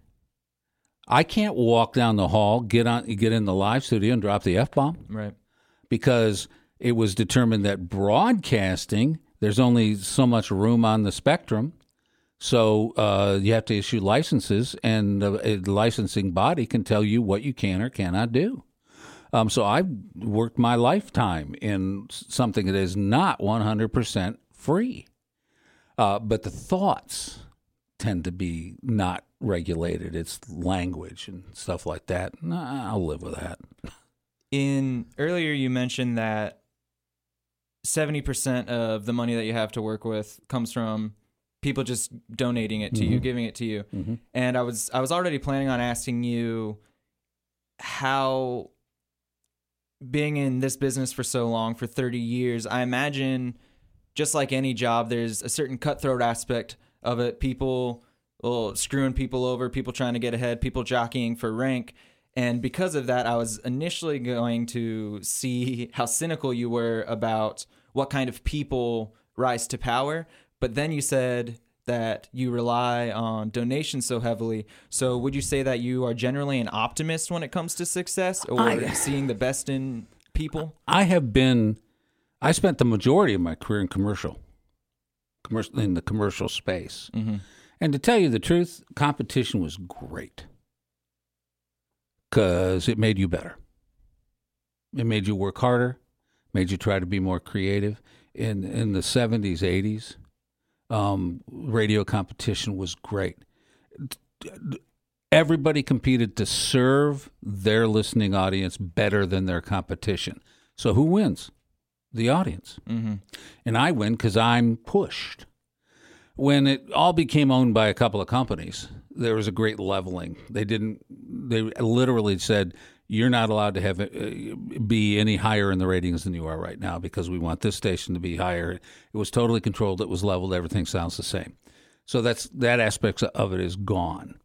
I can't walk down the hall, get on, get in the live studio, and drop the f bomb. Right. Because it was determined that broadcasting, there's only so much room on the spectrum so uh, you have to issue licenses, and the licensing body can tell you what you can or cannot do. Um, so I've worked my lifetime in something that is not 100% free. Uh, but the thoughts tend to be not regulated. It's language and stuff like that. I'll live with that. In earlier, you mentioned that 70% of the money that you have to work with comes from people just donating it to mm-hmm. you, giving it to you. Mm-hmm. And I was I was already planning on asking you how being in this business for so long for 30 years, I imagine just like any job there's a certain cutthroat aspect of it. People well, screwing people over, people trying to get ahead, people jockeying for rank. And because of that, I was initially going to see how cynical you were about what kind of people rise to power. But then you said that you rely on donations so heavily. So would you say that you are generally an optimist when it comes to success or I, seeing the best in people? I have been I spent the majority of my career in commercial. Commercial in the commercial space. Mm-hmm. And to tell you the truth, competition was great. Cuz it made you better. It made you work harder, made you try to be more creative. In in the 70s, 80s, um, radio competition was great. Everybody competed to serve their listening audience better than their competition. So who wins? The audience. Mm-hmm. And I win because I'm pushed. When it all became owned by a couple of companies, there was a great leveling. They didn't. They literally said, you're not allowed to have uh, be any higher in the ratings than you are right now because we want this station to be higher. It was totally controlled. It was leveled. Everything sounds the same. So that's that aspect of it is gone.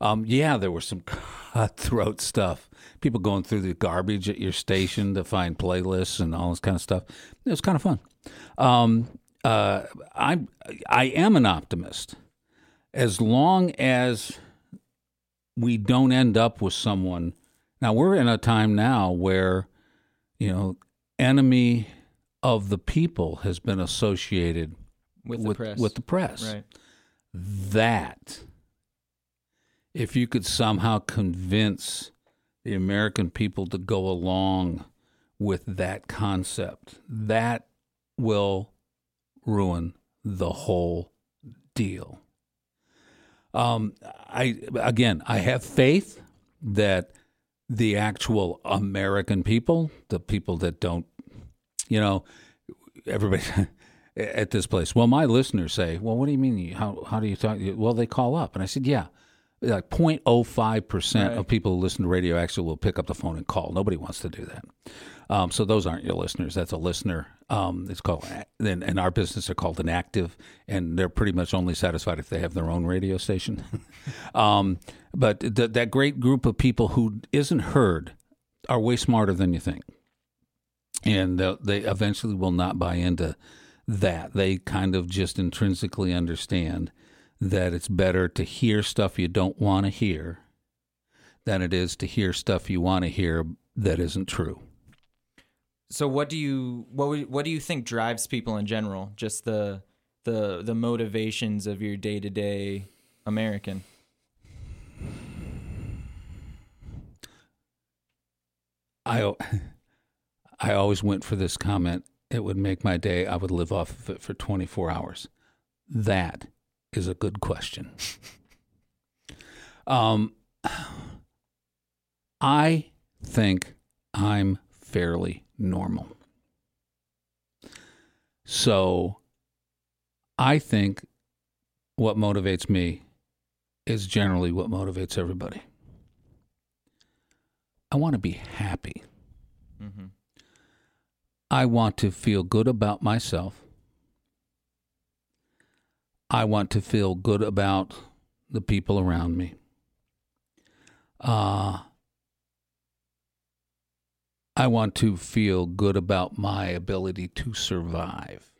Um, yeah, there was some cutthroat stuff. People going through the garbage at your station to find playlists and all this kind of stuff. It was kind of fun. Um, uh, I I am an optimist as long as we don't end up with someone now we're in a time now where, you know, enemy of the people has been associated with, with the press. With the press. Right. That if you could somehow convince the American people to go along with that concept, that will ruin the whole deal. Um, I again, I have faith that the actual American people, the people that don't, you know, everybody at this place. Well, my listeners say, "Well, what do you mean? How how do you talk?" Well, they call up, and I said, "Yeah." Like 0.05 percent Right. of people who listen to radio actually will pick up the phone and call. Nobody wants to do that. Um, so those aren't your listeners. That's a listener. Um, it's called, in, in our business, they're called an active, and they're pretty much only satisfied if they have their own radio station. um, but th- that great group of people who isn't heard are way smarter than you think, and uh, they eventually will not buy into that. They kind of just intrinsically understand that it's better to hear stuff you don't want to hear than it is to hear stuff you want to hear that isn't true. So what do you what what do you think drives people in general? Just the the the motivations of your day to day American. I I always went for this comment. It would make my day. I would live off of it for 24 hours. That is a good question. um, I think I'm fairly normal. So I think what motivates me is generally what motivates everybody. I want to be happy. Mm-hmm. I want to feel good about myself. I want to feel good about the people around me. Uh, I want to feel good about my ability to survive.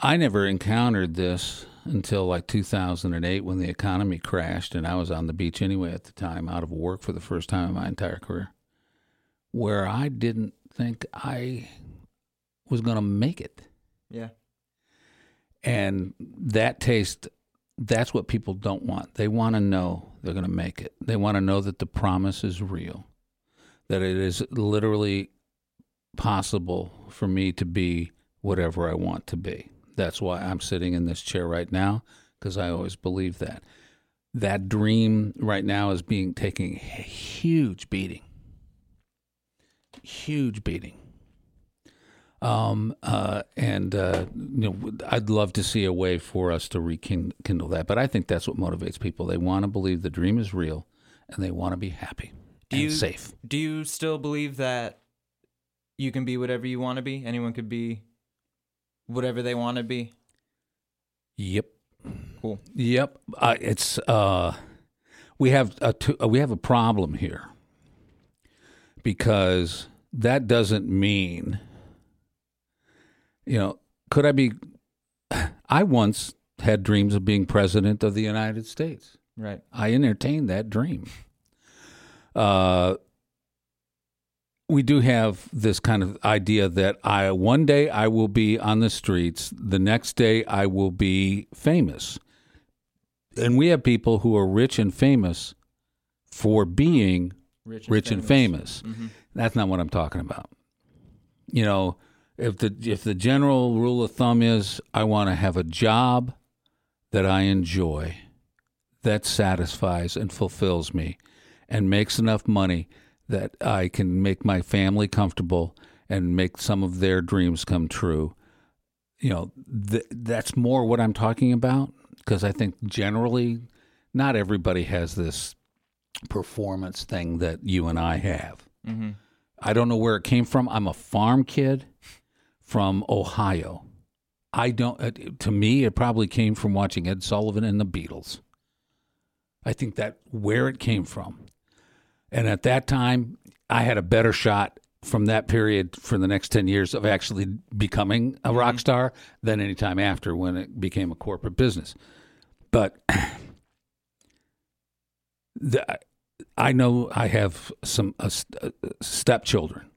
I never encountered this until like 2008 when the economy crashed and I was on the beach anyway at the time, out of work for the first time in my entire career, where I didn't think I was going to make it. Yeah. And that taste, that's what people don't want. They want to know they're going to make it. They want to know that the promise is real, that it is literally possible for me to be whatever I want to be. That's why I'm sitting in this chair right now, because I always believe that. That dream right now is being taking a huge beating. Huge beating. Um, uh, and uh, you know, I'd love to see a way for us to rekindle that. But I think that's what motivates people. They want to believe the dream is real, and they want to be happy Do and you- safe. Do you still believe that you can be whatever you want to be? Anyone could be whatever they want to be. Yep. Cool. Yep. Uh, it's uh, we have a t- uh, we have a problem here because that doesn't mean you know could I be I once had dreams of being president of the United States. Right. I entertained that dream. Uh, we do have this kind of idea that I one day I will be on the streets, the next day I will be famous. And we have people who are rich and famous for being Rich rich and famous. Mhm. That's not what I'm talking about. You know, if the if the general rule of thumb is I want to have a job that I enjoy, that satisfies and fulfills me and makes enough money that I can make my family comfortable and make some of their dreams come true. You know, th- that's more what I'm talking about because I think generally not everybody has this performance thing that you and I have. Mhm. I don't know where it came from. I'm a farm kid from Ohio. I don't. uh, To me, it probably came from watching Ed Sullivan and the Beatles. I think that where it came from, and at that time, I had a better shot from that period for the next ten years of actually becoming a rock star than any time after when it became a corporate business. But the, I know I have some uh, uh, stepchildren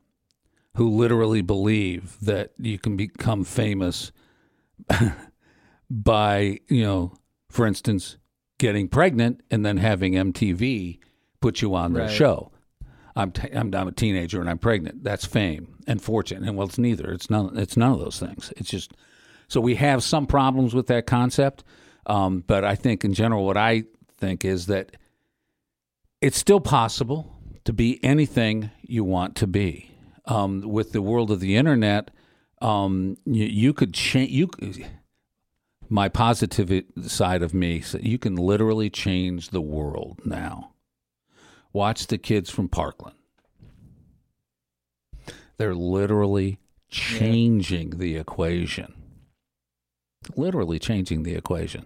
who literally believe that you can become famous by, you know, for instance, getting pregnant and then having MTV put you on their Right. show. I'm, t- I'm I'm a teenager and I'm pregnant. That's fame and fortune. And well, it's neither. It's none. It's none of those things. It's just so we have some problems with that concept. Um, but I think in general, what I think is that it's still possible to be anything you want to be. Um, with the world of the internet, um, you, you could change. You, my positive side of me, so you can literally change the world now. Watch the kids from Parkland. They're literally changing yeah. the equation. Literally changing the equation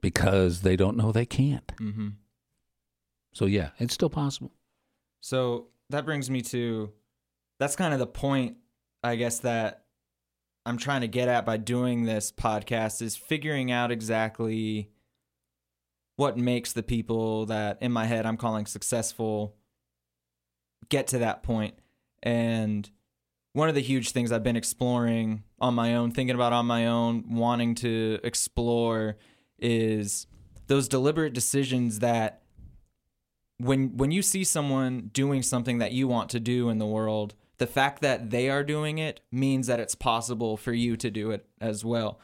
because they don't know they can't. Mm-hmm. So, yeah, it's still possible. So that brings me to that's kind of the point, I guess, that I'm trying to get at by doing this podcast is figuring out exactly what makes the people that in my head I'm calling successful get to that point. And one of the huge things I've been exploring on my own, thinking about on my own, wanting to explore is those deliberate decisions that when when you see someone doing something that you want to do in the world, the fact that they are doing it means that it's possible for you to do it as well.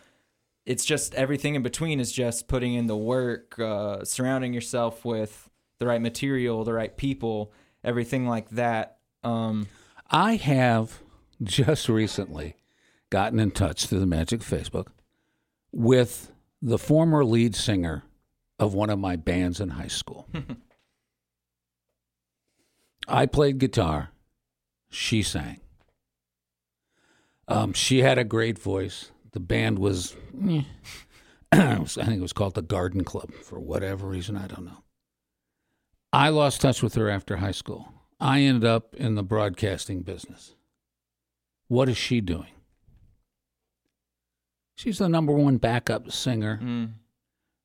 It's just everything in between is just putting in the work, uh, surrounding yourself with the right material, the right people, everything like that. Um, I have just recently gotten in touch through the magic of Facebook with the former lead singer of one of my bands in high school. I played guitar. She sang. Um, she had a great voice. The band was, eh, I think it was called the Garden Club for whatever reason. I don't know. I lost touch with her after high school. I ended up in the broadcasting business. What is she doing? She's the number one backup singer mm.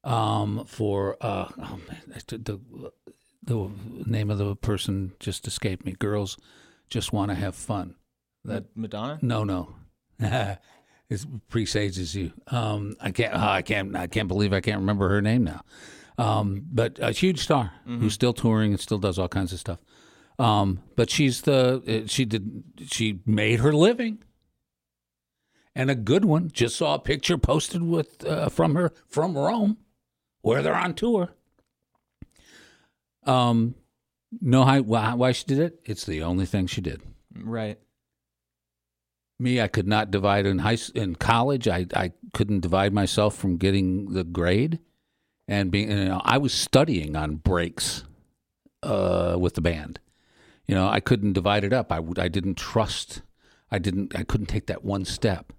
um, for uh, oh man, the, the name of the person just escaped me. Girls just want to have fun. That Madonna? No, no. it presages you. Um, I can't. Oh, I can't. I can't believe I can't remember her name now. Um, but a huge star mm-hmm. who's still touring and still does all kinds of stuff. Um, but she's the uh, she did she made her living, and a good one. Just saw a picture posted with uh, from her from Rome, where they're on tour. Um, know how, why, why she did it? It's the only thing she did. Right. Me, I could not divide in high in college. I I couldn't divide myself from getting the grade, and being. You know, I was studying on breaks, uh, with the band. You know, I couldn't divide it up. I would. I didn't trust. I didn't. I couldn't take that one step.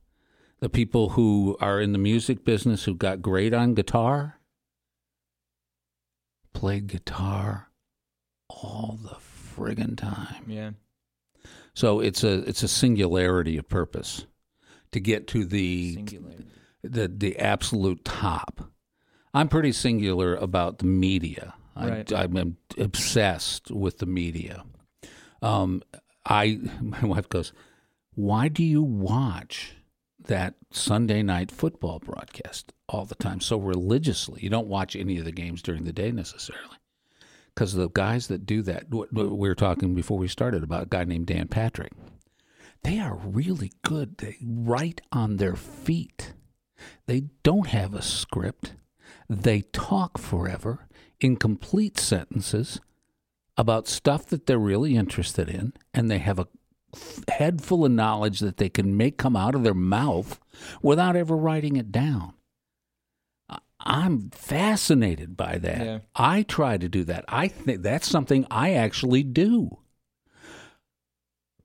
The people who are in the music business who got great on guitar played guitar all the friggin' time. Yeah. So it's a it's a singularity of purpose to get to the the the absolute top. I'm pretty singular about the media. Right. I, I'm obsessed with the media. Um, I my wife goes, "Why do you watch that Sunday night football broadcast all the time so religiously? You don't watch any of the games during the day necessarily." Because the guys that do that, we were talking before we started about a guy named Dan Patrick. They are really good. They write on their feet. They don't have a script. They talk forever in complete sentences about stuff that they're really interested in, and they have a head full of knowledge that they can make come out of their mouth without ever writing it down. I'm fascinated by that. Yeah. I try to do that. I think that's something I actually do.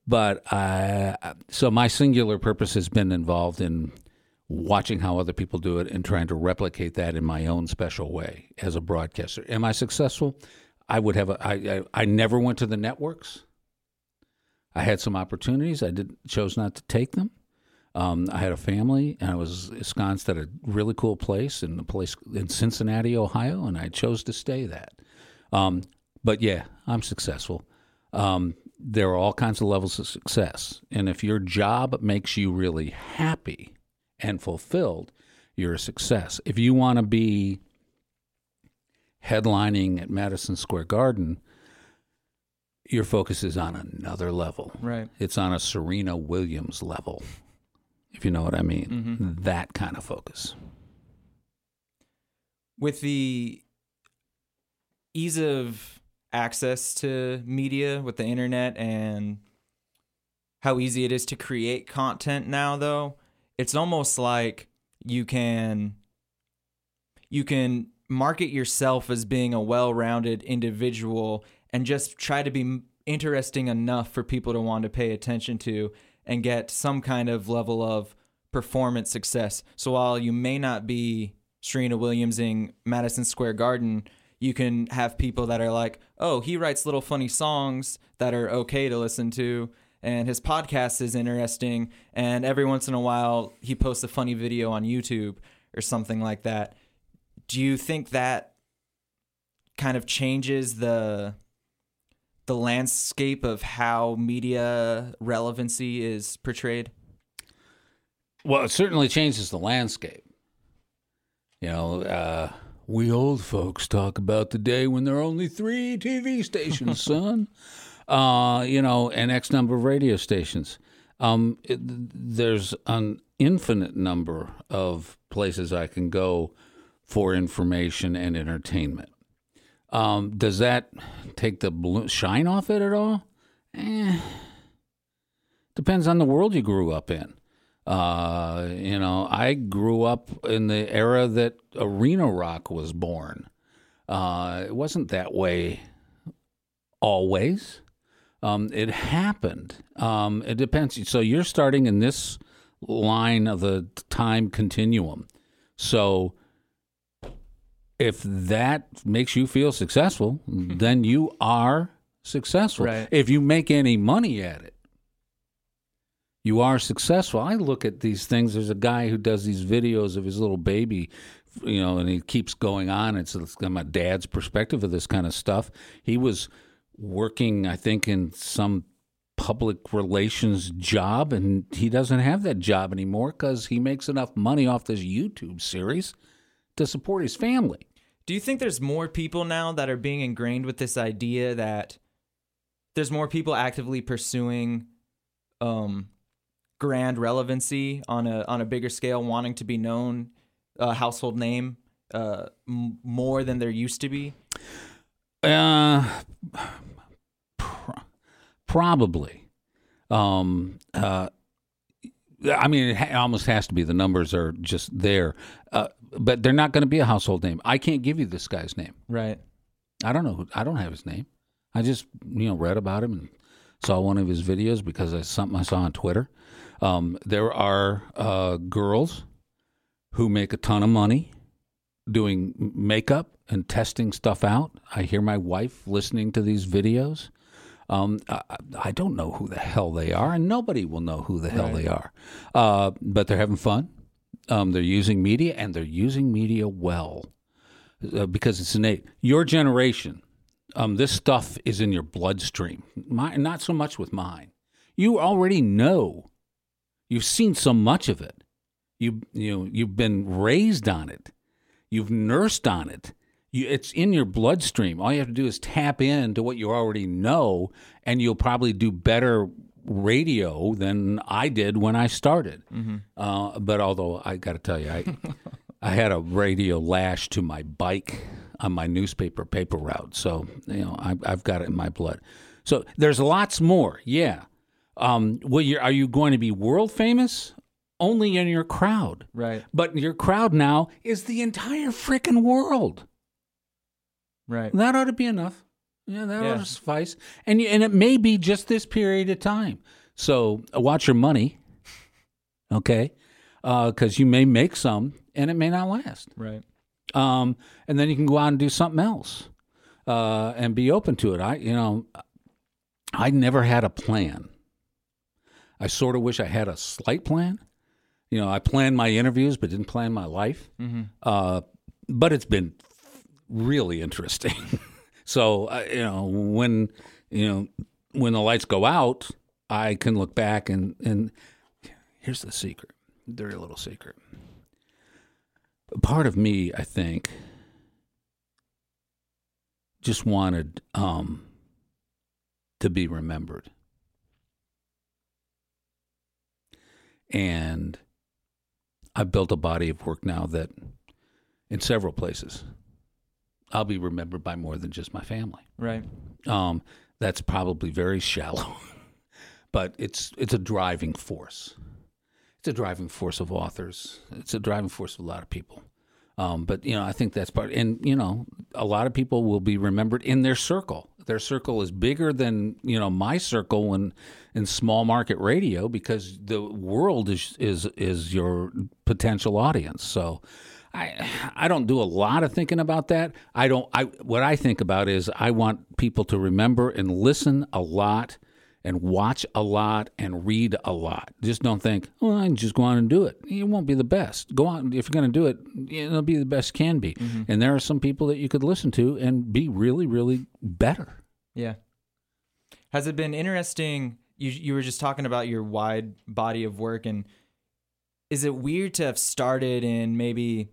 But uh, so my singular purpose has been involved in watching how other people do it and trying to replicate that in my own special way as a broadcaster. Am I successful? I would have. A, I, I I never went to the networks. I had some opportunities. I did chose not to take them. Um, I had a family, and I was ensconced at a really cool place in a place in Cincinnati, Ohio, and I chose to stay that. Um, but yeah, I'm successful. Um, there are all kinds of levels of success, and if your job makes you really happy and fulfilled, you're a success. If you want to be headlining at Madison Square Garden, your focus is on another level. Right. It's on a Serena Williams level if you know what I mean. Mm-hmm. That kind of focus. with the ease of access to media with the internet and how easy it is to create content now though it's almost like you can you can market yourself as being a well-rounded individual and just try to be interesting enough for people to want to pay attention to and get some kind of level of performance success. So while you may not be Serena Williams in Madison Square Garden, you can have people that are like, oh, he writes little funny songs that are okay to listen to, and his podcast is interesting, and every once in a while he posts a funny video on YouTube or something like that. Do you think that kind of changes the the landscape of how media relevancy is portrayed? Well, it certainly changes the landscape. You know, uh, we old folks talk about the day when there are only three TV stations, son. Uh, you know, and X number of radio stations. Um, it, there's an infinite number of places I can go for information and entertainment. Um, does that take the shine off it at all? Eh, depends on the world you grew up in. Uh, you know, I grew up in the era that arena rock was born. Uh, it wasn't that way always. Um, it happened. Um, it depends. So you're starting in this line of the time continuum. So if that makes you feel successful, mm-hmm. then you are successful. Right. If you make any money at it, you are successful. I look at these things. There's a guy who does these videos of his little baby, you know, and he keeps going on. It's, it's my dad's perspective of this kind of stuff. He was working, I think, in some public relations job, and he doesn't have that job anymore because he makes enough money off this YouTube series to support his family. Do you think there's more people now that are being ingrained with this idea that there's more people actively pursuing um, grand relevancy on a on a bigger scale, wanting to be known, a household name, uh, m- more than there used to be? Uh, pr- probably. Um, uh, I mean, it ha- almost has to be. The numbers are just there, uh, but they're not going to be a household name. I can't give you this guy's name. Right. I don't know. Who, I don't have his name. I just you know read about him and saw one of his videos because it's something I saw on Twitter. Um, there are uh, girls who make a ton of money doing makeup and testing stuff out. I hear my wife listening to these videos. Um, I, I don't know who the hell they are, and nobody will know who the hell Right. they are. Uh, but they're having fun. Um, they're using media, and they're using media well uh, because it's innate. Your generation, um, this stuff is in your bloodstream. My, not so much with mine. You already know. You've seen so much of it. You you know, you've been raised on it. You've nursed on it. You, it's in your bloodstream. All you have to do is tap into what you already know, and you'll probably do better radio than I did when I started. Uh, but although I got to tell you, I I had a radio lash to my bike on my newspaper paper route, so you know I, I've got it in my blood. So there's lots more. Yeah. Um, well, you're, are you going to be world famous? Only in your crowd. Right. But your crowd now is the entire freaking world. Right. That ought to be enough. Yeah, that ought to suffice. And and it may be just this period of time. So uh, watch your money, okay? Because you may make some, and it may not last. Right. Um, and then you can go out and do something else, uh, and be open to it. I, you know, I never had a plan. I sort of wish I had a slight plan. You know, I planned my interviews, but didn't plan my life. Mm-hmm. Uh, but it's been really interesting. so uh, you know, when you know when the lights go out, I can look back and and here's the secret, dirty little secret. Part of me, I think, just wanted um, to be remembered. And I've built a body of work now that in several places, I'll be remembered by more than just my family. Right. Um, that's probably very shallow, but it's it's a driving force. It's a driving force of authors. It's a driving force of a lot of people. Um, but you know, I think that's part. And you know, a lot of people will be remembered in their circle. Their circle is bigger than you know my circle when in small market radio because the world is is is your potential audience. So. I I don't do a lot of thinking about that. I don't I what I think about is I want people to remember and listen a lot and watch a lot and read a lot. Just don't think, oh, I can just go on and do it. It won't be the best. Go on if you're going to do it, it'll be the best can be. Mm-hmm. And there are some people that you could listen to and be really really better. Yeah. Has it been interesting? You you were just talking about your wide body of work, and is it weird to have started in maybe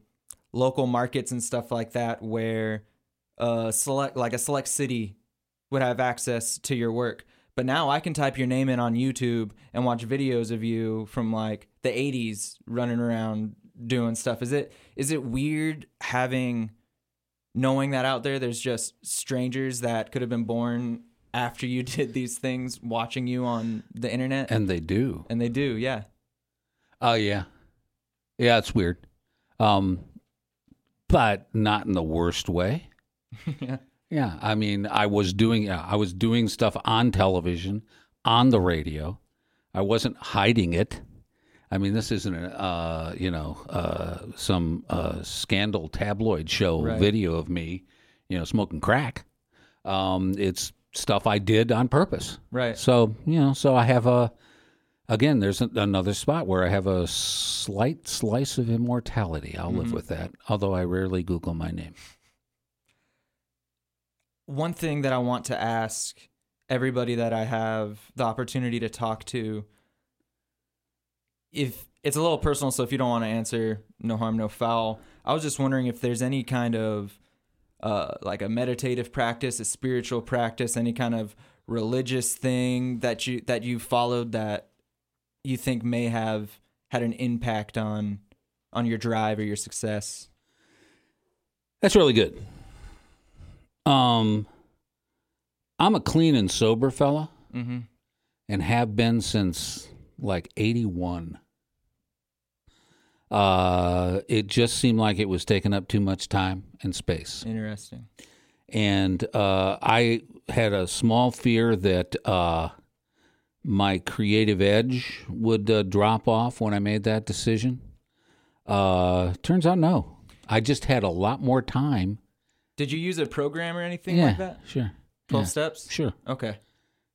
local markets and stuff like that, where a select like a select city would have access to your work, but now I can type your name in on YouTube and watch videos of you from like the '80s running around doing stuff. Is it is it weird having knowing that out there there's just strangers that could have been born after you did these things watching you on the internet And they do. and they do yeah Oh yeah, yeah. It's weird, um, but not in the worst way. yeah Yeah, I mean, I was doing I was doing stuff on television, on the radio. I wasn't hiding it. I mean, this isn't a uh, you know uh, some uh, scandal tabloid show Right. video of me, you know, smoking crack. Um, it's stuff I did on purpose. right So you know, so I have a again. There's another spot where I have a slight slice of immortality. I'll live with that. Although I rarely Google my name. one thing that I want to ask everybody that I have the opportunity to talk to if it's a little personal so if you don't want to answer no harm no foul I was just wondering if there's any kind of uh, like a meditative practice a spiritual practice any kind of religious thing that you that you followed that you think may have had an impact on on your drive or your success That's really good. Um, I'm a clean and sober fella, mm-hmm. and have been since like '81. Uh, it just seemed like it was taking up too much time and space, interesting and uh, I had a small fear that uh, my creative edge would uh, drop off when I made that decision. Uh, turns out, no. I just had a lot more time did you use a program or anything yeah, like that sure. 12 Yeah, steps Sure. okay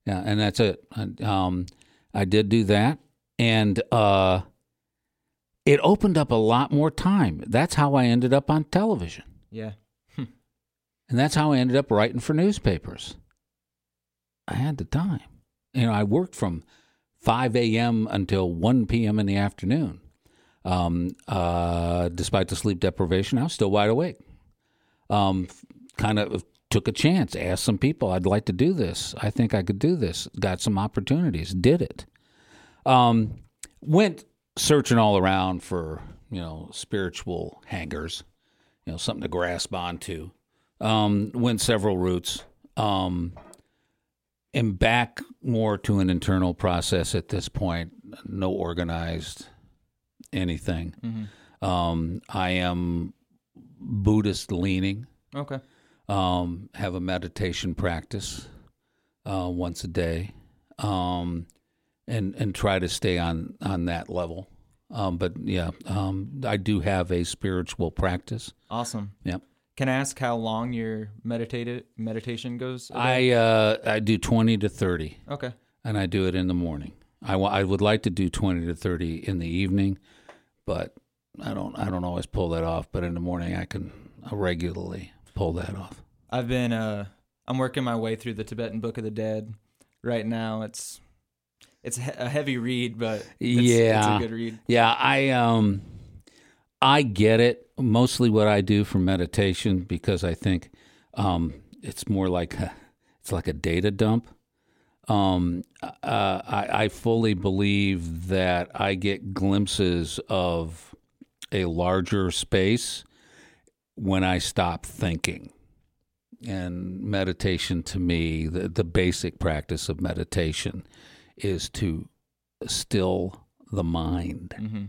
Yeah, and that's it. I- Um, I did do that, and uh, it opened up a lot more time. That's how I ended up on television, yeah and that's how I ended up writing for newspapers. I had the time. You know, I worked from 5 a.m. until 1 p.m. in the afternoon. Um, uh, despite the sleep deprivation, I was still wide awake. Um, kind of took a chance, asked some people, I'd like to do this. I think I could do this. Got some opportunities, did it. Um, went searching all around for, you know, spiritual hangers, you know, something to grasp onto. Um, went several routes. Am back more to an internal process at this point. No organized anything. mm-hmm. Um, I am Buddhist leaning. okay Um, have a meditation practice uh, once a day, um, and and try to stay on on that level. Um, but yeah, um, I do have a spiritual practice. awesome Yep. Can i ask how long your meditated meditation goes? I uh, I do twenty to thirty. okay and I do it in the morning. I, I would like to do 20 to 30 in the evening, but I don't I don't always pull that off. But in the morning, I can regularly pull that off. I've been uh I'm working my way through the Tibetan Book of the Dead right now. It's it's a heavy read, but it's, it's Yeah. a good read. Yeah, I um I get it. Mostly what I do for meditation because I think um it's more like a, it's like a data dump. Um, uh, I, I fully believe that I get glimpses of a larger space when I stop thinking. And meditation to me, the, the basic practice of meditation is to still the mind. Mm-hmm.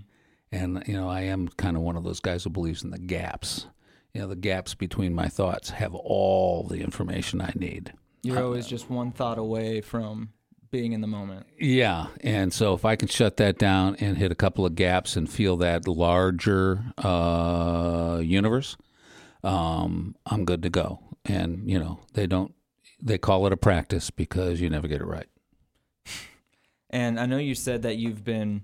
And, you know, I am kind of one of those guys who believes in the gaps. You know, the gaps between my thoughts have all the information I need. You're always just one thought away from being in the moment. Yeah, and so if I can shut that down and hit a couple of gaps and feel that larger uh, universe, um, I'm good to go. And you know, they don't they call it a practice because you never get it right. And I know you said that you've been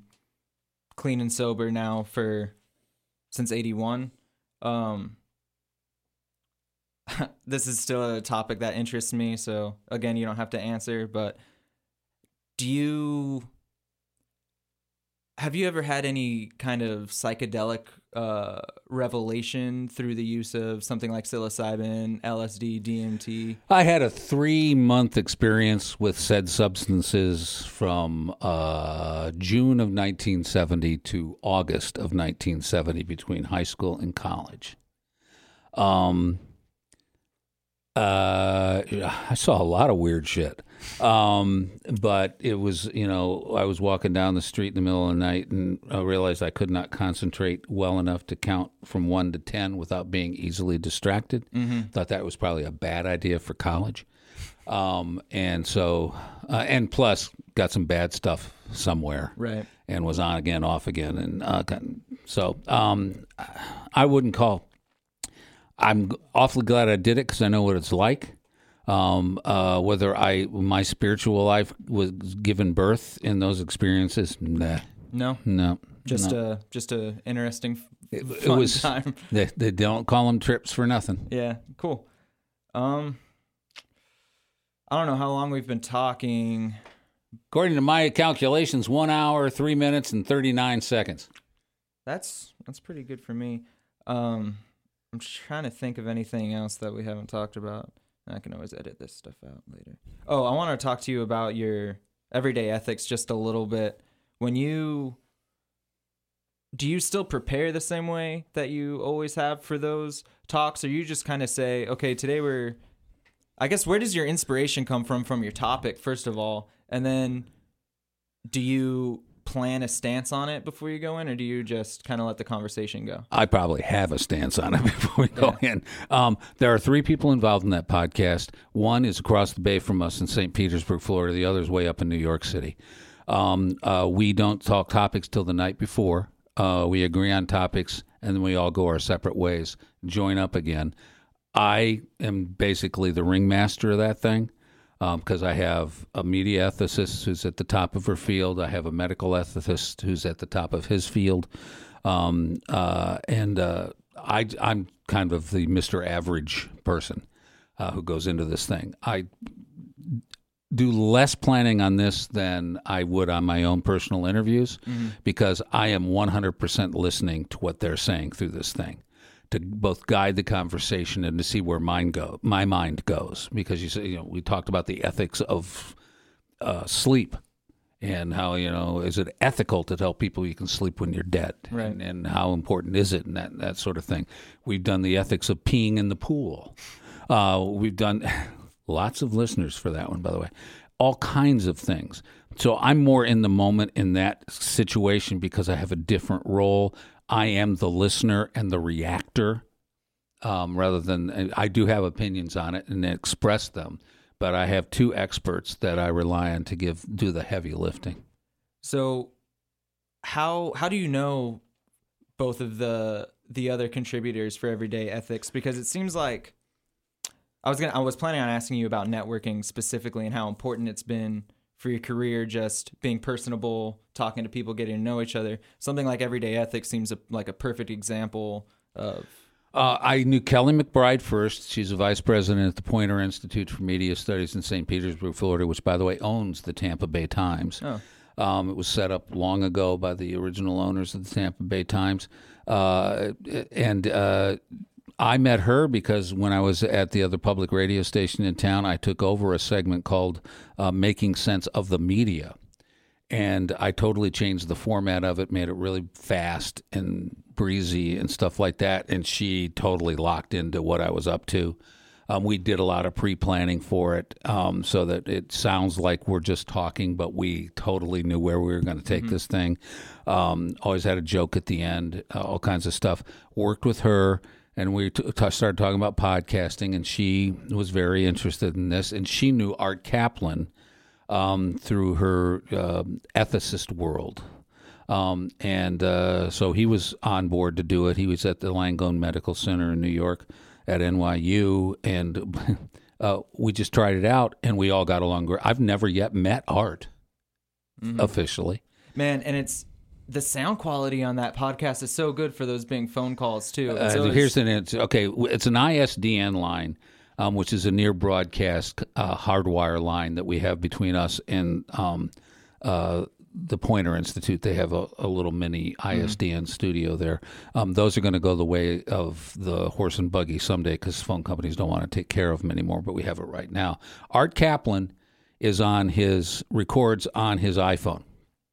clean and sober now for since 81. Um this is still a topic that interests me, so again, you don't have to answer, but do you have you ever had any kind of psychedelic uh, revelation through the use of something like psilocybin, LSD, DMT? I had a three month experience with said substances from uh, June of 1970 to August of 1970 between high school and college. Um, uh, I saw a lot of weird shit. Um, but it was, you know, I was walking down the street in the middle of the night and I realized I could not concentrate well enough to count from one to 10 without being easily distracted. Mm-hmm. Thought that was probably a bad idea for college. Um, and so, uh, and plus, got some bad stuff somewhere Right. and was on again, off again. And uh, got- so um, I wouldn't call. I'm awfully glad I did it because I know what it's like. Um, uh, whether I my spiritual life was given birth in those experiences, nah, No, no, just no. a just a interesting, It- it was- time. They, they don't call them trips for nothing. Yeah, cool. Um, I don't know how long we've been talking. According to my calculations, one hour, three minutes, and thirty nine seconds. That's that's pretty good for me. Um, I'm trying to think of anything else that we haven't talked about. I can always edit this stuff out later. Oh, I want to talk to you about your everyday ethics just a little bit. When you do you still prepare the same way that you always have for those talks or you just kind of say, "Okay, today we're I guess where does your inspiration come from from your topic first of all? And then do you plan a stance on it before you go in or do you just kind of let the conversation go? I probably have a stance on it before we go in. Um, there are three people involved in that podcast. One is across the bay from us in St. Petersburg, Florida. The other is way up in New York City. Um, uh, we don't talk topics till the night before. Uh, we agree on topics, and then we all go our separate ways, join up again. I am basically the ringmaster of that thing because I have a media ethicist who's at the top of her field. I have a medical ethicist who's at the top of his field. Um, uh, and uh, I, I'm kind of the Mr. Average person uh, who goes into this thing. I do less planning on this than I would on my own personal interviews because I am 100% listening to what they're saying through this thing to both guide the conversation and to see where mine go, my mind goes. Because you say, you know, we talked about the ethics of uh, sleep and how you know is it ethical to tell people you can sleep when you're dead, Right. and, and how important is it, and that that sort of thing. We've done the ethics of peeing in the pool. Uh, we've done lots of listeners for that one, by the way. All kinds of things. So I'm more in the moment in that situation because I have a different role. I am the listener and the reactor, um, rather than I do have opinions on it and express them, but I have two experts that I rely on to give do the heavy lifting. So how how do you know both of the the other contributors for everyday ethics because it seems like I was to I was planning on asking you about networking specifically and how important it's been for your career just being personable, talking to people, getting to know each other. Something like everyday ethics seems a, like a perfect example of Uh, I knew Kelly McBride first. She's a vice president at the Poynter Institute for Media Studies in St. Petersburg, Florida, which, by the way, owns the Tampa Bay Times. Oh. Um, it was set up long ago by the original owners of the Tampa Bay Times. Uh, and uh, I met her because when I was at the other public radio station in town, I took over a segment called uh, Making Sense of the Media and I totally changed the format of it, made it really fast and breezy and stuff like that. And she totally locked into what I was up to. Um, we did a lot of pre planning for it um, so that it sounds like we're just talking, but we totally knew where we were going to take this thing. Um, always had a joke at the end, uh, all kinds of stuff. Worked with her, and we t- t- started talking about podcasting, and she was very interested in this. And she knew Art Caplan um, through her uh, ethicist world. Um, and uh, so he was on board to do it. He was at the Langone Medical Center in New York at NYU, and uh, we just tried it out, and we all got along. great. I've never yet met Art officially. Man, and it's the sound quality on that podcast is so good for those being phone calls too. Uh, here's an it's okay. It's an ISDN line, um, which is a near broadcast uh, hardwire line that we have between us and um, uh, the Poynter Institute. They have a, a little mini ISDN studio there. Um, those are going to go the way of the horse and buggy someday because phone companies don't want to take care of them anymore. But we have it right now. Art Caplan is on his records on his iPhone.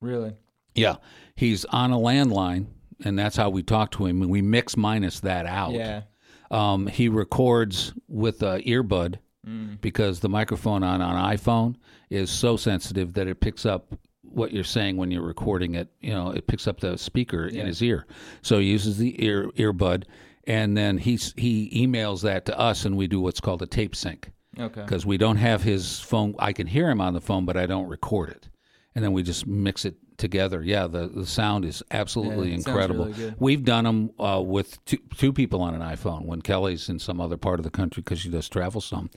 really. Yeah, he's on a landline, and that's how we talk to him. And we mix minus that out. Yeah. Um, he records with a earbud Mm. because the microphone on an iPhone is so sensitive that it picks up what you're saying when you're recording it. You know, it picks up the speaker in his ear. So he uses the ear earbud, and then he's he emails that to us, and we do what's called a tape sync Okay. because we don't have his phone. I can hear him on the phone, but I don't record it, and then we just mix it together. Yeah, the the sound is absolutely Yeah, incredible. really. We've done them uh, with two, two people on an iPhone. When Kelly's in some other part of the country because she does travel some,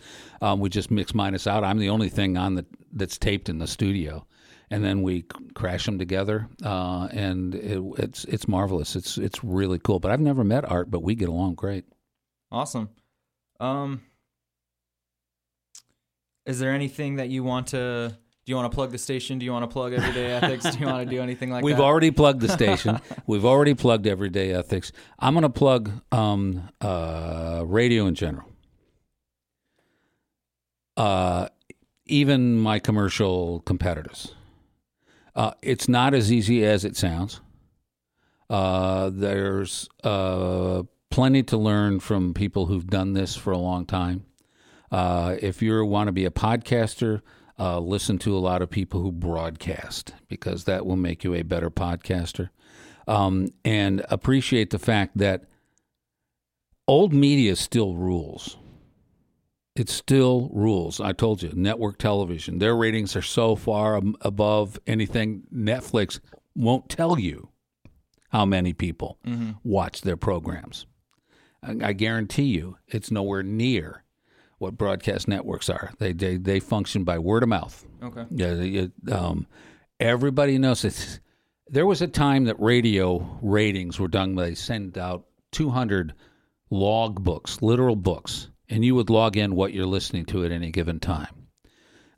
um, we just mix minus out. I'm the only thing on the that's taped in the studio. And then we crash them together, uh, and it, it's it's marvelous. It's it's really cool. But I've never met Art, but we get along great. Awesome. Um Is there anything that you want to do you want to plug the station? Do you want to plug everyday ethics? Do you want to do anything like that? We've already plugged the station. We've already plugged Everyday Ethics. I'm going to plug um, uh, radio in general. Uh, even my commercial competitors. Uh, it's not as easy as it sounds. Uh, there's uh, plenty to learn from people who've done this for a long time. Uh, if you want to be a podcaster, uh, listen to a lot of people who broadcast because that will make you a better podcaster. Um, and appreciate the fact that old media still rules. It still rules. I told you, network television, their ratings are so far above anything. Netflix won't tell you how many people watch their programs. I, I guarantee you, it's nowhere near what broadcast networks are. They they, they function by word of mouth. Okay. Yeah, they- um, everybody knows it. There was a time that radio ratings were done. They sent out 200 log books, literal books, and you would log in what you're listening to at any given time.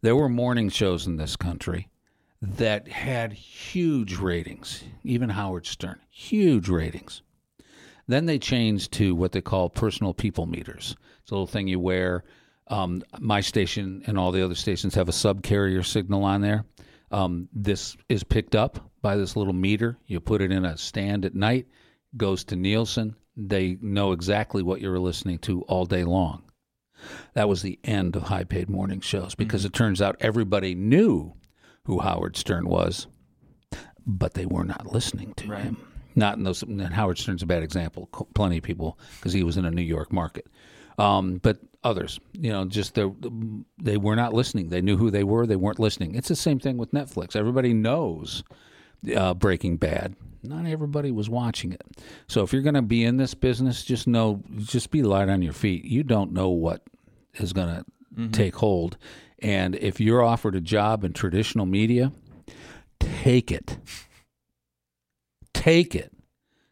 There were morning shows in this country that had huge ratings, even Howard Stern, huge ratings. Then they changed to what they call personal people meters. It's a little thing you wear. Um, my station and all the other stations have a subcarrier signal on there. Um, this is picked up by this little meter. You put it in a stand at night, goes to Nielsen. They know exactly what you're listening to all day long. That was the end of high paid morning shows because it turns out everybody knew who Howard Stern was, but they were not listening to him. Not in those. And Howard Stern's a bad example. Plenty of people because he was in a New York market, um, but others, you know, just they they were not listening. They knew who they were. They weren't listening. It's the same thing with Netflix. Everybody knows uh, Breaking Bad. Not everybody was watching it. So if you're going to be in this business, just know, just be light on your feet. You don't know what is going to take hold. And if you're offered a job in traditional media, take it. Take it.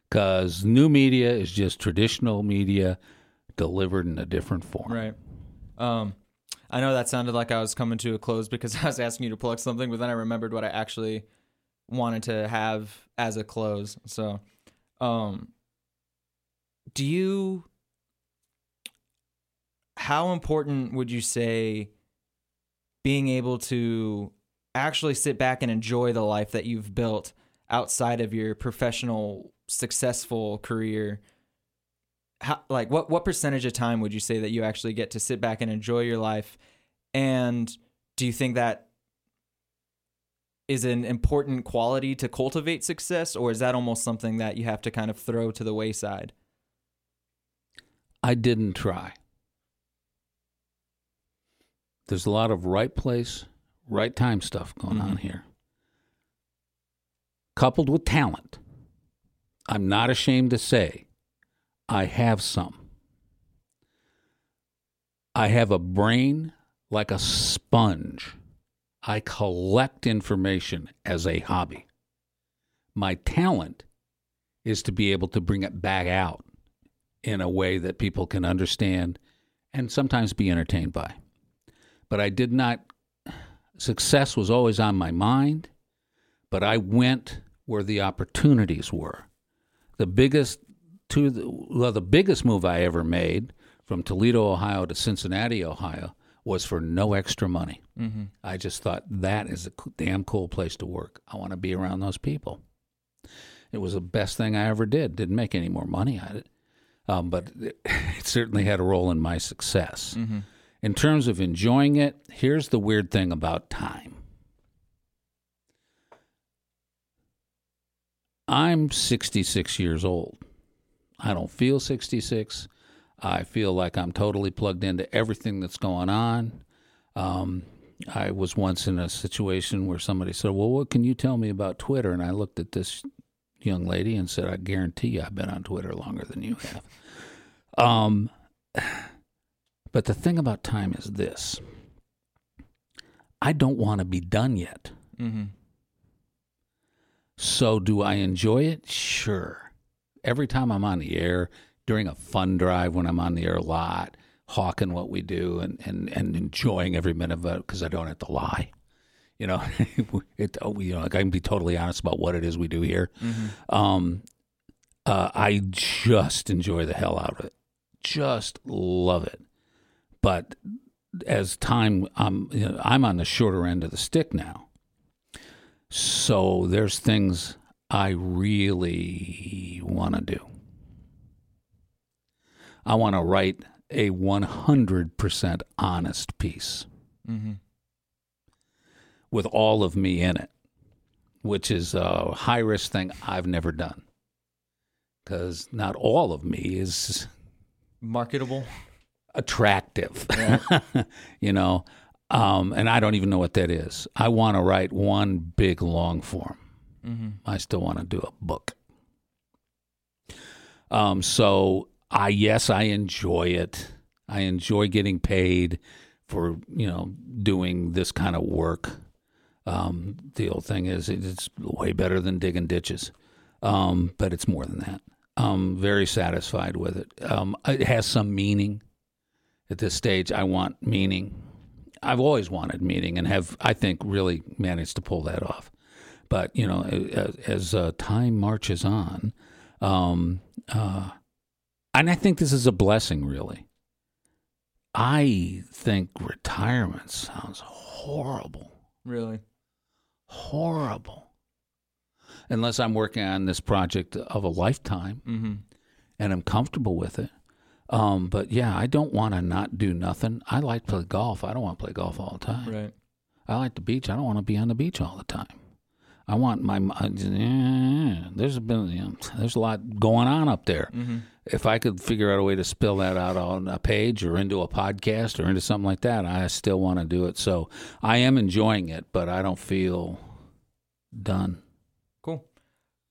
Because new media is just traditional media delivered in a different form. Right. Um, I know that sounded like I was coming to a close because I was asking you to plug something, but then I remembered what I actually wanted to have as a close. So, um, do you? How important would you say being able to actually sit back and enjoy the life that you've built outside of your professional successful career, how, like what what percentage of time would you say that you actually get to sit back and enjoy your life? And do you think that is an important quality to cultivate success, or is that almost something that you have to kind of throw to the wayside? I didn't try. There's a lot of right place, right time stuff going on Mhm. here. Coupled with talent. I'm not ashamed to say I have some. I have a brain like a sponge. I collect information as a hobby. My talent is to be able to bring it back out in a way that people can understand and sometimes be entertained by. But I did not, success was always on my mind, but I went where the opportunities were. The biggest, to the, well, the biggest move I ever made from Toledo, Ohio to Cincinnati, Ohio was for no extra money. Mm-hmm. I just thought that is a co- damn cool place to work. I want to be around those people. It was the best thing I ever did. Didn't make any more money at it, um, but it, it certainly had a role in my success. Mm-hmm. In terms of enjoying it, here's the weird thing about time. I'm 66 years old. I don't feel 66. I feel like I'm totally plugged into everything that's going on. Um, I was once in a situation where somebody said, Well, what can you tell me about Twitter? And I looked at this young lady and said, I guarantee you I've been on Twitter longer than you have. Um, but the thing about time is this I don't want to be done yet. Mm-hmm. So, do I enjoy it? Sure. Every time I'm on the air, during a fun drive when I'm on the air a lot, hawking what we do and, and, and enjoying every minute of it because I don't have to lie. You know, it, oh, you know, like I can be totally honest about what it is we do here. Mm-hmm. Um, uh, I just enjoy the hell out of it. Just love it. But as time, I'm you know, I'm on the shorter end of the stick now. So there's things I really want to do. I want to write a 100% honest piece Mm-hmm. with all of me in it, which is a high risk thing I've never done. Because not all of me is Marketable. attractive, you know, um, and I don't even know what that is. I want to write one big long form. Mm-hmm. I still want to do a book. Um, so I yes, I enjoy it. I enjoy getting paid for you know doing this kind of work. Um, the old thing is it's way better than digging ditches, um, but it's more than that. I'm very satisfied with it. Um, it has some meaning. At this stage, I want meaning. I've always wanted meaning, and have I think really managed to pull that off. But you know, as, as uh, time marches on, um, uh, and I think this is a blessing, really. I think retirement sounds horrible, Really. horrible. Unless I'm working on this project of a lifetime Mm-hmm. and I'm comfortable with it. Um, but yeah, I don't want to not do nothing. I like to play golf. I don't want to play golf all the time. Right. I like the beach. I don't want to be on the beach all the time. I want my. uh, there's been you know, there's a lot going on up there. Mm-hmm. If I could figure out a way to spill that out on a page or into a podcast or into something like that, I still want to do it. So I am enjoying it, but I don't feel done. Cool.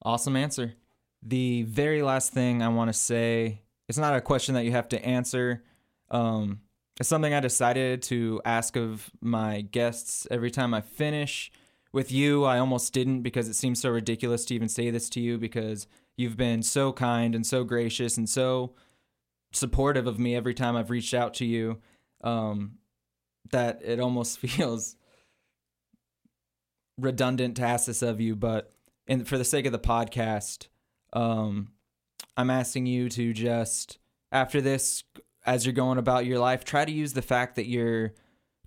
Awesome answer. The very last thing I want to say, it's not a question that you have to answer. Um, it's something I decided to ask of my guests every time I finish. With you, I almost didn't because it seems so ridiculous to even say this to you because you've been so kind and so gracious and so supportive of me every time I've reached out to you um, that it almost feels redundant to ask this of you, but and for the sake of the podcast, um, I'm asking you to just after this, as you're going about your life, try to use the fact that you're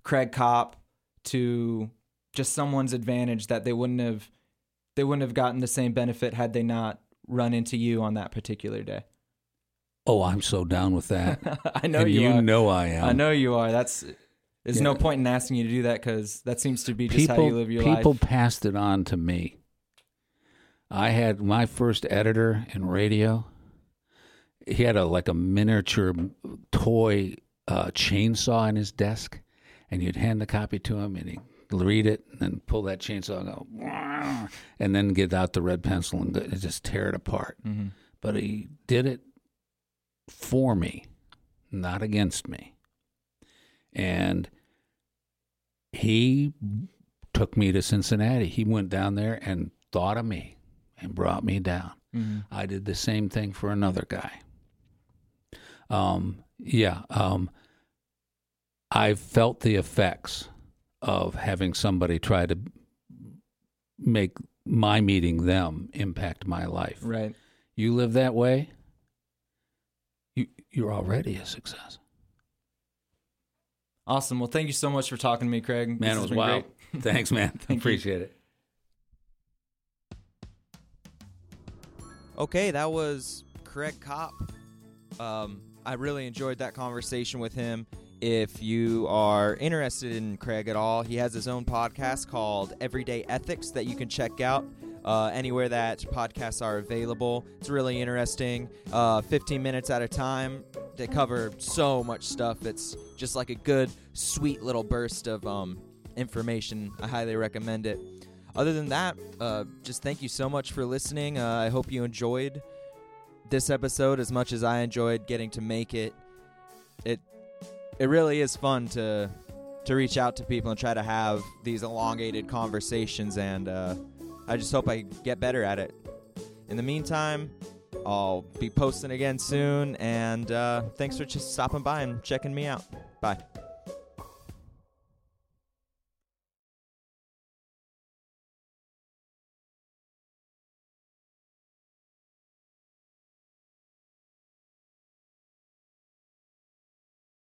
Craig Kopp to just someone's advantage that they wouldn't have they wouldn't have gotten the same benefit had they not run into you on that particular day. Oh, I'm so down with that. I know and you, you are. know I am. I know you are. That's there's no point in asking you to do that because that seems to be just people how you live your people life. People passed it on to me. I had my first editor in radio. He had a like a miniature toy uh, chainsaw in his desk, and you'd hand the copy to him, and he'd read it, and then pull that chainsaw and go, and then get out the red pencil and just tear it apart. Mhm. But he did it for me, not against me. And he took me to Cincinnati. He went down there and thought of me and brought me down. Mhm. I did the same thing for another guy. Um, yeah, um, I felt the effects of having somebody try to make my meeting them impact my life. Right. You live that way, you you're already a success. Awesome. Well, thank you so much for talking to me, Craig. Man, has it was wild. great. Thanks, man. Thank you. Appreciate it. Okay, that was Craig Kopp. Um, I really enjoyed that conversation with him. If you are interested in Craig at all, he has his own podcast called Everyday Ethics that you can check out uh, anywhere that podcasts are available. It's really interesting. Uh, 15 minutes at a time. They cover so much stuff. It's just like a good, sweet little burst of um, information. I highly recommend it. Other than that, uh, just thank you so much for listening. Uh, I hope you enjoyed this episode as much as I enjoyed getting to make it. It it really is fun to to reach out to people and try to have these elongated conversations, and uh, I just hope I get better at it. In the meantime, I'll be posting again soon, and uh, thanks for just stopping by and checking me out. Bye.